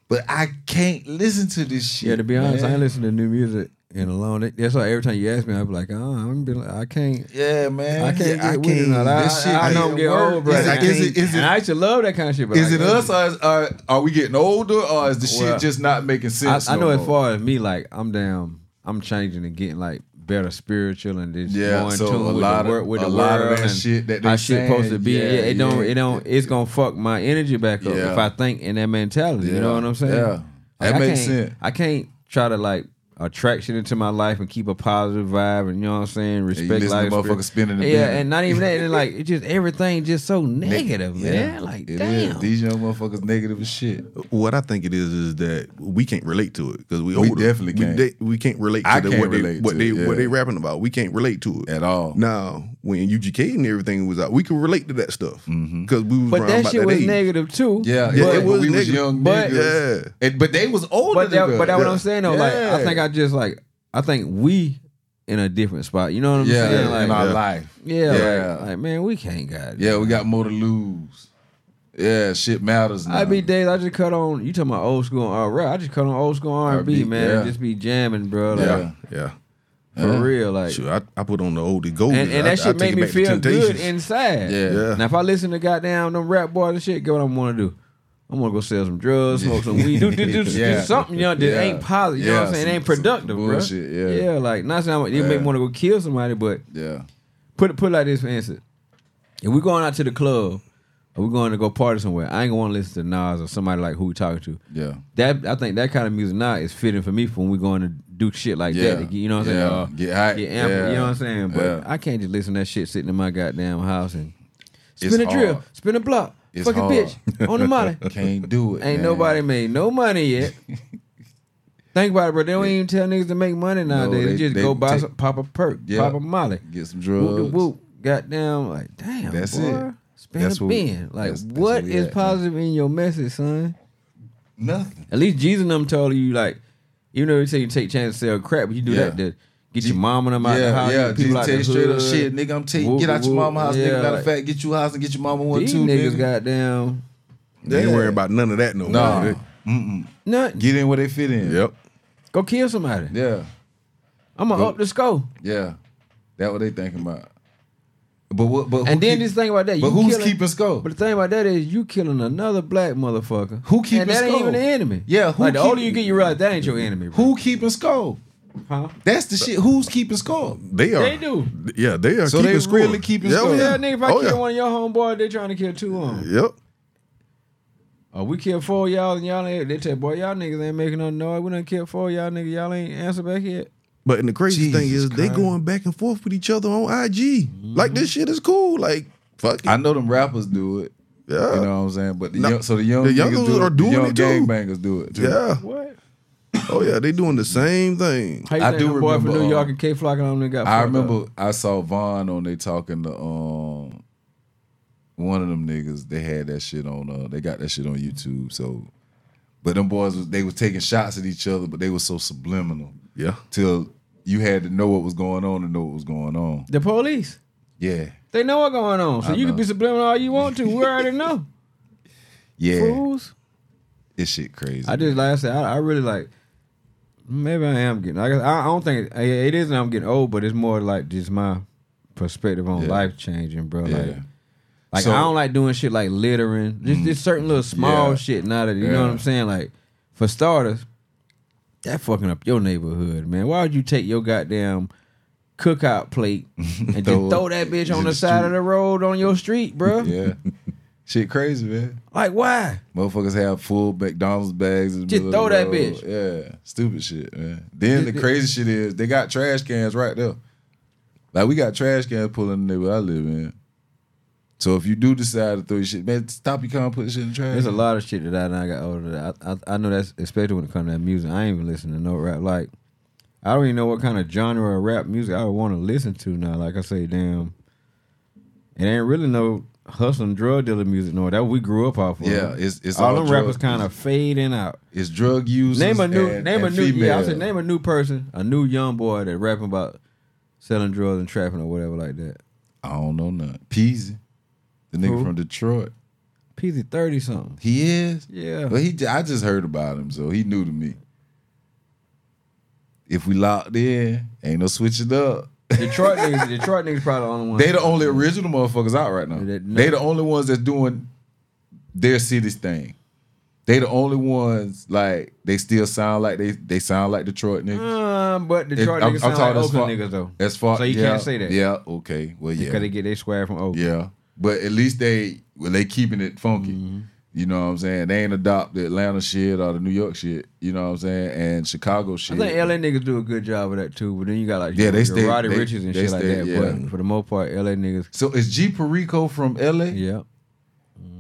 but I can't listen to this shit. Yeah, to be honest, I man. ain't listened to new music in a long. That's why every time you ask me, I be like, oh, I'm be like, I can't. Yeah, man. I can't Yeah, get it. now. I, This shit I, I know I'm ain't getting work. old, bro. Is I it- is can't- it- is it- and I used to love that kind of shit. But Is I it us or is, are, are we getting older or is the shit just not making sense? I no know as far as me, like I'm down. I'm changing and getting like better spiritual and just Yeah, more in so tune a with lot the of- with a the lot of world that and shit that how shit supposed to be. yeah, Yeah, it don't. It don't. It's gonna fuck my energy back up if I think in that mentality. You know what I'm saying? yeah. That I makes sense. I can't try to like attract shit into my life and keep a positive vibe and you know what I'm saying. Respect listen to life. motherfuckers spinning the Yeah, bin. and not even that. <laughs> And like it just everything just so negative, man. Like It damn. is. These young motherfuckers negative as shit. What I think it is is that we can't relate to it because we We older. definitely can't. they- we can't relate to I the, can't what they relate what to they it, what they rapping about. We can't relate to it At all. Now, when UGK and everything was out, we could relate to that stuff mm-hmm. because we was But that about shit that was age. negative too. Yeah, Yeah, yeah. it But was we was young But- niggas. Yeah. And- but they was older But that, but that what I'm saying though. Like I think I just like I think we in a different spot. You know what I'm yeah, saying? Like, in our yeah. life. yeah, Yeah. Like, like, man, we can't got. Yeah, we got more to lose. Yeah, shit matters now. I be days I just cut on. You talking about old school R rap? I just cut on old school R and B, man. yeah. Just be jamming, bro. Like, Yeah. Yeah. for Yeah. real, like. Sure, I, I put on the oldie gold. And, and that shit make me feel good inside. Yeah. Yeah. Now if I listen to goddamn them rap boys and shit, get what I'm gonna do. I'm gonna go sell some drugs, smoke some weed, do, do, do, do Yeah. something, you know, that Yeah. ain't positive. You know what I'm saying? It ain't productive, bro. yeah. Yeah, like not saying I'm, it make Yeah. me want to go kill somebody, but Yeah. put it put like this for instance. If we going out to the club or we going to go party somewhere, I ain't gonna want to listen to Nas or somebody like who we talking to. Yeah. That I think that kind of music now is fitting for me for when we going to do shit like Yeah. that. You know what I'm Yeah. saying? Uh, Get hype. get amped, Yeah. You know what I'm saying? But Yeah. I can't just listen to that shit sitting in my goddamn house and It's spin a drill, hard. spin a block, It's fucking hard. bitch on the molly. <laughs> Can't do it. Ain't man. nobody made no money yet. <laughs> Think about it, bro. They don't even tell niggas to make money nowadays. they, they- just they go buy take- some, pop a perk, Yeah. pop a molly. get some drugs. the whoop. Goddamn, like damn, That's boy. it. Spin That's a what bin. Like that's- that's what is at, man. positive in your message, son? Nothing. At least Jesus and them told you like, even though they say you take chance to sell crap, but you do Yeah. that to get your mama and them out yeah, the house. yeah. get Jesus people out tell you straight up shit, nigga. I'm telling you, get out your whoop. mama house, Yeah, nigga. Matter like- of fact, get you a house and get your mama one These too, niggas nigga. goddamn They ain't Yeah. worrying about none of that no Nah. more. Mm-mm. nothing. Get in where they fit in. Yep. Go kill somebody. Yeah, I'm gonna up the score. yeah. That what they thinking about. But what? But And then keep- this thing about that, But who's killing- keeping score? But the thing about that is you killing another black motherfucker. Who keeping And that ain't even the enemy. Yeah, who like the older you get, you realize that ain't your enemy. Bro. Who keeping score? Huh? That's the shit. Who's keeping score? They are. They do. Yeah, they are. So keeping they score. really keeping yeah, oh, score. Yeah, Yeah, nigga, if I oh, kill yeah. one of your homeboys, they trying to kill two of them. Yep. Oh, we killed four of y'all and y'all ain't. They tell boy, y'all niggas ain't making no noise. We done killed four of y'all niggas. Y'all ain't answer back yet. But and the crazy thing Jesus is, they going back and forth with each other on IG. Mm-hmm. Like this shit is cool. Like fuck it. I know them rappers do it. yeah. You know what I'm saying? But the No, young, so the young the niggas do it. are doing the young it too. gangbangers do it too. yeah. What? Oh yeah, they doing the same thing. How you I think do the boy from remember, New York um, and Kay Flock and them got I remember up? I saw Vaughn on they talking to um one of them niggas. They had that shit on. Uh, they got that shit on YouTube. So, but them boys was they was taking shots at each other, but they was so subliminal Yeah. till you had to know what was going on to know what was going on. The police. Yeah, They know what's going on. So I you can be subliminal all you want to. We already know. <laughs> yeah, Fools. this shit crazy. I just like I said, I, I really like. Maybe I am getting. I, guess, I don't think it, it is. that I'm getting old, but it's more like just my perspective on Yeah. life changing, bro. Yeah. Like, like So- I don't like doing shit like littering. Just, just certain little small Yeah. shit. Now that you know what I'm saying. Like for starters, that fucking up your neighborhood, man. Why would you take your goddamn cookout plate <laughs> and just Throw it throw that bitch on the, the side of the road on your street, bro. Yeah. Shit crazy, man. Like why? Motherfuckers have full McDonald's bags. Just throw that road. bitch. Yeah, stupid shit, man. Then the crazy shit is they got trash cans right there. Like we got trash cans pulling in the neighborhood I live in. So if you do decide to throw your shit, man, stop your car and put the shit in the trash. There's a lot of shit that I now got older. I, I I know that's especially when it comes to that music. I ain't even listen to no rap. Like I don't even know what kind of genre of rap music I would want to listen to now. Like I say, damn, it ain't really no hustling drug dealer music. No, that we grew up off of. Yeah, it's- it's all all them rappers kind of fading out. It's drug use. Name a new and- name a and new yeah. I female. said name a new person, a new young boy that rapping about selling drugs and trapping or whatever like that. I don't know none. Peezy, the nigga Who? from Detroit. PZ thirty something. He is. Yeah. But he, I just heard about him, so he new to me. If we locked in, ain't no switching up. Detroit niggas, Detroit niggas probably the only ones. They the only original motherfuckers out right now. They- They the only ones that's doing their city's thing. They the only ones like they still sound like they they sound like Detroit niggas. Uh, but Detroit I'm- niggas I'm sound like talking as Oakland far- niggas though. As far So you yeah, can't say that. Yeah, okay. Well, yeah, Because they get their swag from Oakland. yeah. But at least they well they keeping it funky. Mm-hmm. You know what I'm saying? They ain't adopt the Atlanta shit or the New York shit. You know what I'm saying? And Chicago shit. I think LA niggas do a good job of that too, but then you got like Yeah, they stay- Roddy they- Riches and shit like that. yeah. But for the most part, LA niggas, So is G Perico from LA? yeah,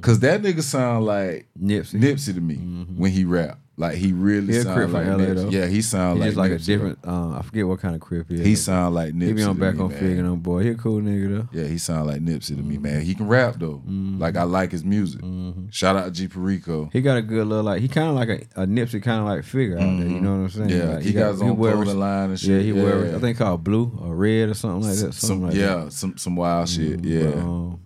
Cause that nigga sound like Nipsey. Nipsey to me mm-hmm. when he rap. Like he really He a sound crip like LA Nipsey. though. Yeah, he sound He's like just like a different. Uh, I forget what kind of crip he is. He sound like Nipsey. He be on back me, on man. Fig and on boy. He a cool nigga though. Yeah, he sound like Nipsey to me, man. He can rap though. Like I like his music. Shout out to G Perico. He got a good little like. He kind of like a, a Nipsey kind of like figure out there. You know what I'm saying? Mm-hmm. Yeah, Like, he got his own wear- clothing line and shit. Yeah, he wear. Yeah. I think called blue or red or something like that. Something Some like yeah, that. some some wild shit. But, Yeah. um,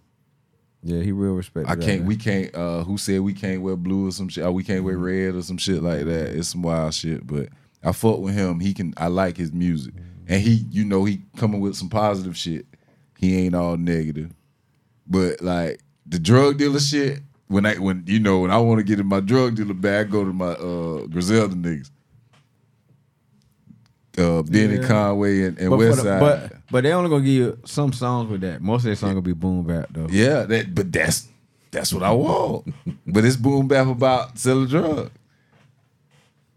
yeah, he real respect. I can't. We can't. Uh, who said we can't wear blue or some shit? Or we can't wear red or some shit like that. It's some wild shit. But I fuck with him. He can. I like his music, and he, you know, he coming with some positive shit. He ain't all negative. But like the drug dealer shit, when I when you know when I want to get in my drug dealer bag, I go to my uh Griselda niggas. Uh, Benny Yeah. Conway and, and But, the- but but they only gonna give you some songs with that. Most of their songs gonna be boom bap though. Yeah, that but that's that's what I want. <laughs> but it's boom bap about selling drugs.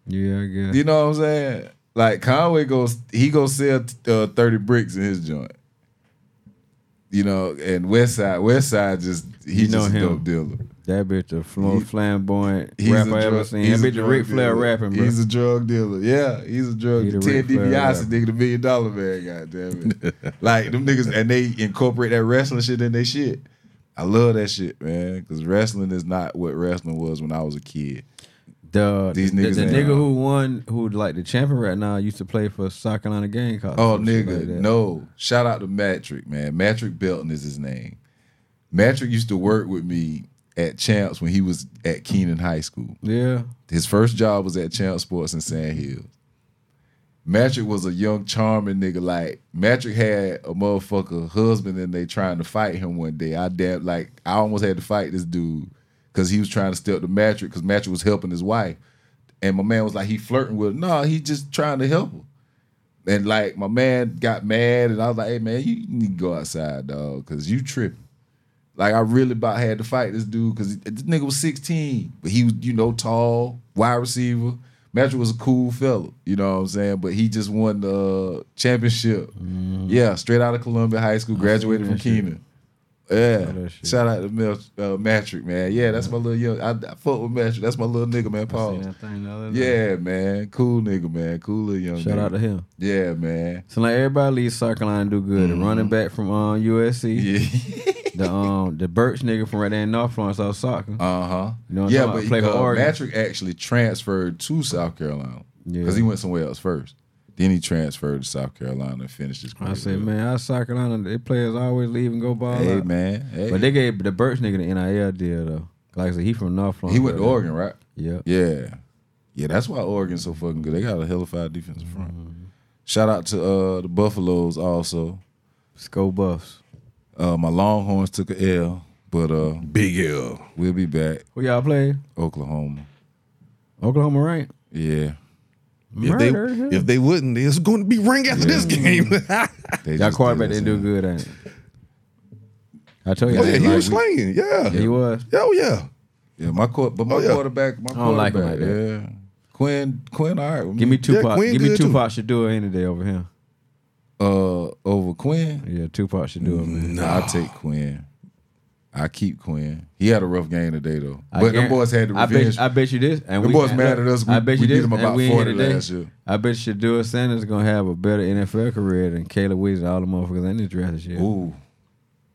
Yeah, I guess. You know what I'm saying? Like Conway goes, he goes sell uh, thirty bricks in his joint. You know, and Westside, West Side just he You know just a him. dope dealer. That bitch the most flamboyant He's rapper a I ever seen. That bitch the drug Ric Flair rapping, bro. He's a drug dealer. Yeah, he's a drug dealer. Ted DiBiase, nigga, the million dollar man. Goddamn it! like them niggas, and they incorporate that wrestling shit in their shit. I love that shit, man, because wrestling is not what wrestling was when I was a kid. The These the, niggas the ain't nigga who won, who like the champion right now, used to play for South Carolina Gamecocks. Oh, nigga, like that. no. Shout out to Matrick, man. Matrick Belton is his name. Matrick used to work with me at Champs when he was at Keenan High School. Yeah, His first job was at Champ Sports in Sand Hills. Matrick was a young, charming nigga. Like Matrick had a motherfucker husband, and they trying to fight him one day. I damn like I almost had to fight this dude because he was trying to step to Matrick because Matrick was helping his wife, and my man was like he flirting with. her. No, he just trying to help her. And like my man got mad, and I was like, "Hey man, you need to go outside, dog, because you tripping." Like I really about had to fight this dude because this nigga was 16, but he was you know tall, wide receiver. Magic was a cool fella, you know what I'm saying? But he just won the championship. Yeah, straight out of Columbia High School, graduated from. Keenan. Yeah, shout out to Mel, uh, Matrick, man. Yeah, that's my little young. I, I fuck with Matrick. That's my little nigga, man. Paul. that thing the other day. Yeah, man. Cool nigga, man. Cool little young. Shout nigga. out to him. Yeah, man. So like everybody leaves South Carolina do good. The running back from um, USC, Yeah. <laughs> the um the Burch nigga from right there in North Florence, I was soccer. Uh huh. You know yeah, but? Play uh. Matrick actually transferred to South Carolina because Yeah. he went somewhere else first. Then he transferred to South Carolina and finished his career. I said, man, our South Carolina, they players always leave and go ball hey out. man, hey. But they gave the Burch nigga the NIL deal though. Like I said, he from North Florida. he went to Oregon, right? Yeah. Yeah, yeah. That's why Oregon's so fucking good. They got a hellified defensive front. Mm-hmm. Shout out to uh, the Buffaloes also. Sko Buffs. Uh, my Longhorns took a L, but uh, Big L. we'll be back. Who y'all play? Oklahoma. Oklahoma, right? Yeah, If they Murder if they wouldn't, it's going to be ring after this game. oh <laughs> They Y'all just quarterback did didn't do good, ain't it? I told you. I yeah, didn't he like was we- slinging. Yeah. He was. Oh yeah. Yeah, my court, but my Oh, yeah. quarterback, my don't like him quarterback, like yeah. Quinn, Quinn, all right. with Give me Tupac. Quinn Give me good, too. Tupac should do it any day over him. uh over Quinn. Yeah, Tupac should do it, man. Nah, I take Quinn. I keep Quinn. He had a rough game today though, I but them boys had the I revenge. bet, I bet you this. And Them we, boys mad at us. We- I bet you we you beat them about 40 today. last year. I bet Shedeur Sanders is gonna have a better NFL career than Caleb Williams all the motherfuckers in this draft this year. Ooh,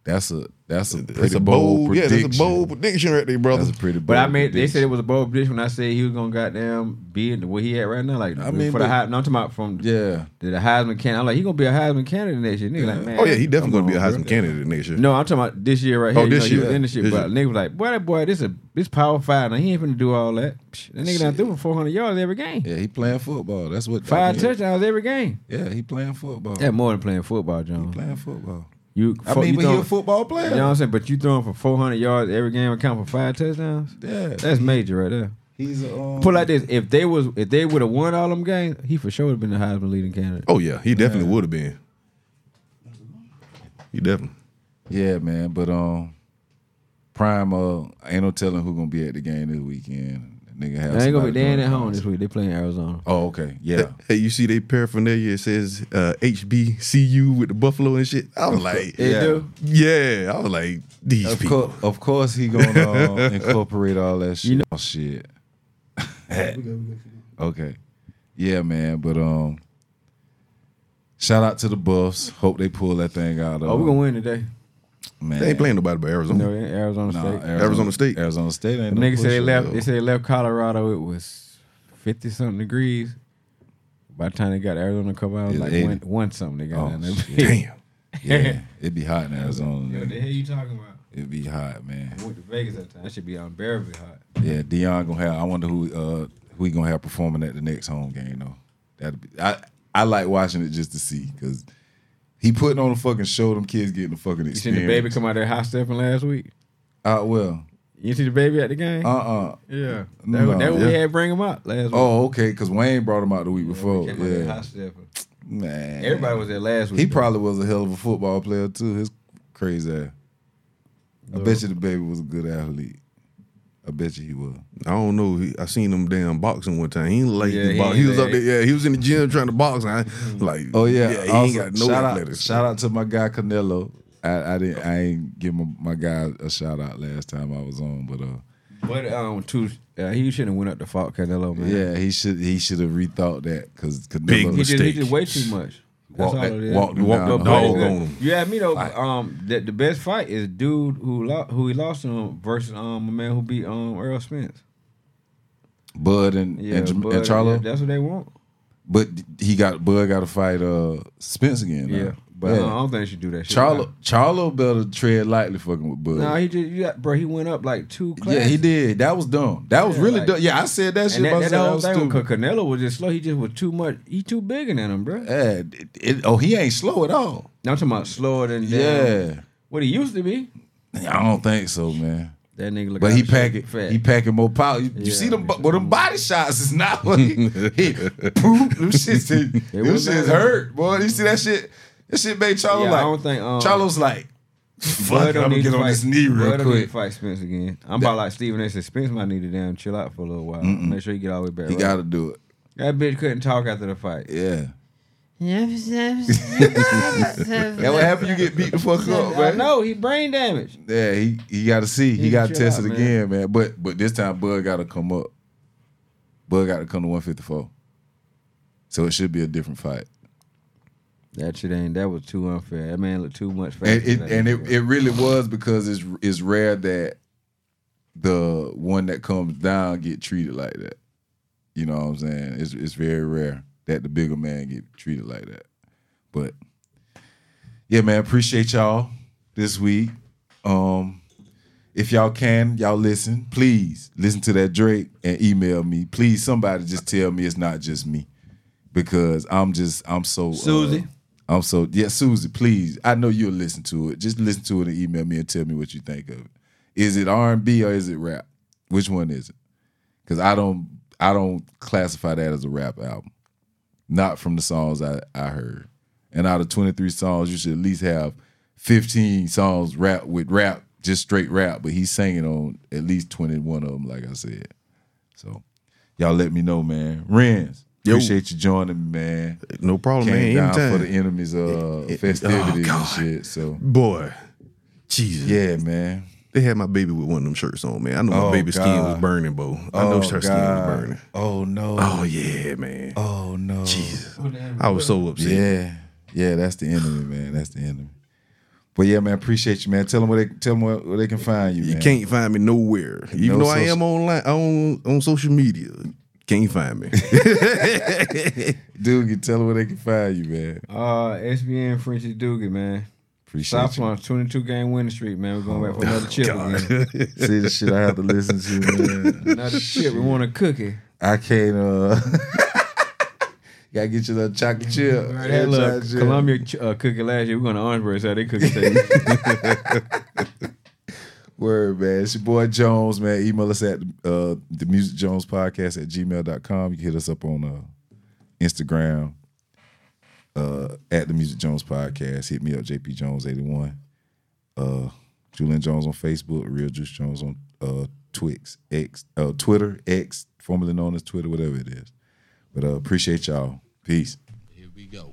that's a that's a pretty That's a bold, bold, yeah, prediction. that's a bold prediction right there, brother. That's a pretty bold. But I mean, they said it was a bold prediction when I said he was gonna goddamn be in the way he at right now. Like, I mean, for the but- high, no, I'm talking about from yeah. the, the Heisman candidate. I'm like, he gonna be a Heisman candidate next year. Nigga, like, man. oh yeah, he definitely going to be a Heisman bro. candidate next year. No, I'm talking about this year right oh, here. Oh, this you know, year. He was in the shit, This but year. nigga was like, boy, that boy, this a this power five. Now he ain't finna do all that. Psh, That nigga done threw for 400 yards every game. Yeah, he playing football. That's what Five touchdowns every game. Yeah, he playing football. That's more than playing football, John. He playing football. You, I fo- mean, you but he a football player. You know what I'm saying? But you throwing for 400 yards every game and count for five touchdowns. Yeah, That's major right there. he's a um, Put like this: if they was if they would have won all them games, he for sure would have been the Heisman leading candidate. Oh yeah, he definitely would have been. He definitely. Yeah, man. But um, Prime, uh, ain't no telling who gonna be at the game this weekend. Nigga have They ain't gonna be somebody they ain't at home things. this week. They playing Arizona. Oh, okay. Yeah. Hey, you see they paraphernalia? It says uh, HBCU with the Buffalo and shit. I was like, Yeah. do. yeah. I was like, these Of, people. course, of course, he gonna uh, <laughs> incorporate all that shit. You know- oh, shit. <laughs> okay. Yeah, man. But um, shout out to the Buffs. Hope they pull that thing out. Oh, we gonna win today. Man. They ain't playing nobody but Arizona. No, Arizona Nah, State. Arizona State. Arizona State ain't The no niggas said they pushover, left. though. They said they left Colorado. It was fifty something degrees. By the time they got Arizona to come out, it was It's like 80. one, one something. They got Oh, down there. Damn. <laughs> Yeah, it'd be hot in Arizona. Yo, man. the hell you talking about? It'd be hot, man. I went to Vegas that time. That should be unbearably hot. Yeah, Deion gonna have. I wonder who uh who he gonna have performing at the next home game though. That be I I like watching it just to see because he putting on a fucking show. Them kids getting the fucking You seen the baby come out there high stepping last week? out well. You see the baby at the game? Uh uh yeah, that, no, that we yeah. had bring him out last week. Oh, okay. Because Wayne brought him out the week before. Came out there Yeah, man. Everybody was there last week. He though. probably was a hell of a football player too. His crazy ass. I bet you the baby was a good athlete. I bet you he was. I don't know. He, I seen him damn boxing one time. He ain't like Yeah, he ain't He was up there. Yeah, he was in the gym trying to box. I like. Oh yeah, he Also, ain't got no shout out, shout out to my guy Canelo. I, I didn't. I ain't give my, my guy a shout out last time I was on, but uh, But um, two, uh, he shouldn't have went up to fault Canelo, man. yeah, he should he should have rethought that because Big Canelo. he just he mistake. just way too much. That's Walk- all it is. walked him Walked down the the dog on him. You have me though. Um, the, the best fight is dude who lo- who he lost to him versus um a man who beat um Errol Spence. Bud and Yeah, and, Bud, and Charlo, yeah, that's what they want. but he got Bud got to fight uh Spence again. Yeah, but Yeah. uh, I don't think should do that. shit. Charlo Charlo better tread lightly fucking with Bud. No, he just you got, bro. He went up like two. yeah, he did. That was dumb. That was Yeah, really like- dumb. Yeah, I said that shit. That, I that, that whole was thing with stupid. Canelo was just slow. He just was too much. He too bigger than him, bro. Yeah, it, it- oh, he ain't slow at all. I'm talking about slower than Yeah. damn, what he used to be. I don't think so, man. That nigga look. But he packing, fat. he packing more power. You, you see them, but them body shots is not what he, he <laughs> poop. Them shits, them shits hurt, boy. You see that shit? That shit made Charlo Yeah, like. I don't think, um, Charlo's like, Bud fuck, I'm don't gonna get to on fight- this knee real Bud don't need to quick. fight Spence again. I'm about like Stephen A. said. Spence might need to damn chill out for a little while. Make sure he get all the way back. He right. got to do it. that bitch couldn't talk after the fight. Yeah. That's <laughs> That what happened? You get beat the fuck up, I man. know he brain damaged. Yeah, he he got to see. He, He got to test out, it man. again, man. But but this time Bud got to come up. Bud got to come to 154. So it should be a different fight. That shit ain't. That was too unfair. That man looked too much faster. and it and it, it really was because it's it's rare that the one that comes down get treated like that. You know what I'm saying? It's it's very rare that the bigger man get treated like that. But yeah, man, appreciate y'all this week. Um if y'all can, y'all listen. Please listen to that Drake and email me. Please, somebody just tell me it's not just me because I'm just I'm so uh, Susie? I'm so yeah, Susie. Please, I know you'll listen to it. Just listen to it and email me and tell me what you think of it. Is it R and B or is it rap? Which one is it? Because I don't I don't classify that as a rap album. not from the songs I, I heard. And out of 23 songs, you should at least have 15 songs rap with rap, just straight rap, but he's singing on at least 21 of them, like I said. So y'all let me know, man. Renz, Yo. appreciate you joining me, man. No problem, Came man. down Anytime. for the enemies uh it- festivities oh, and shit. So Boy, Jesus. yeah, man. They had my baby with one of them shirts on, man. I know my Oh, baby's skin was burning, bro. I know Oh, her skin was burning. Oh no. Oh yeah, man. Oh no. Jesus. I was so upset. Yeah, yeah, that's the enemy, man. That's the enemy. But yeah, man, appreciate you, man. Tell them where they tell them where, where they can find you. You man. can't find me nowhere. Even No though I am online on on social media. Can't find me. <laughs> dude. You tell them where they can find you, man. Uh, SBN Frenchy Doogie, man. Appreciate South you. Launch, 22 game winning streak, man. We're going back for another chip again. <laughs> See the shit I have to listen to, man. Another chip. We want a cookie. I can't. uh <laughs> Gotta get you that chocolate chip. Right, Yeah, that little chocolate chip. Columbia ch- uh, cookie last year. We're going to Orangeburg, so they cookie taste. Word, man. It's your boy Jones, man. Email us at uh, the Music Jones Podcast at gmail.com. You can hit us up on uh, Instagram uh, at the Music Jones Podcast. Hit me up, JP Jones81. Uh, Julian Jones on Facebook, Real Juice Jones on uh, Twix, X, uh, Twitter, X, formerly known as Twitter, whatever it is. But uh, appreciate y'all. Peace. Here we go.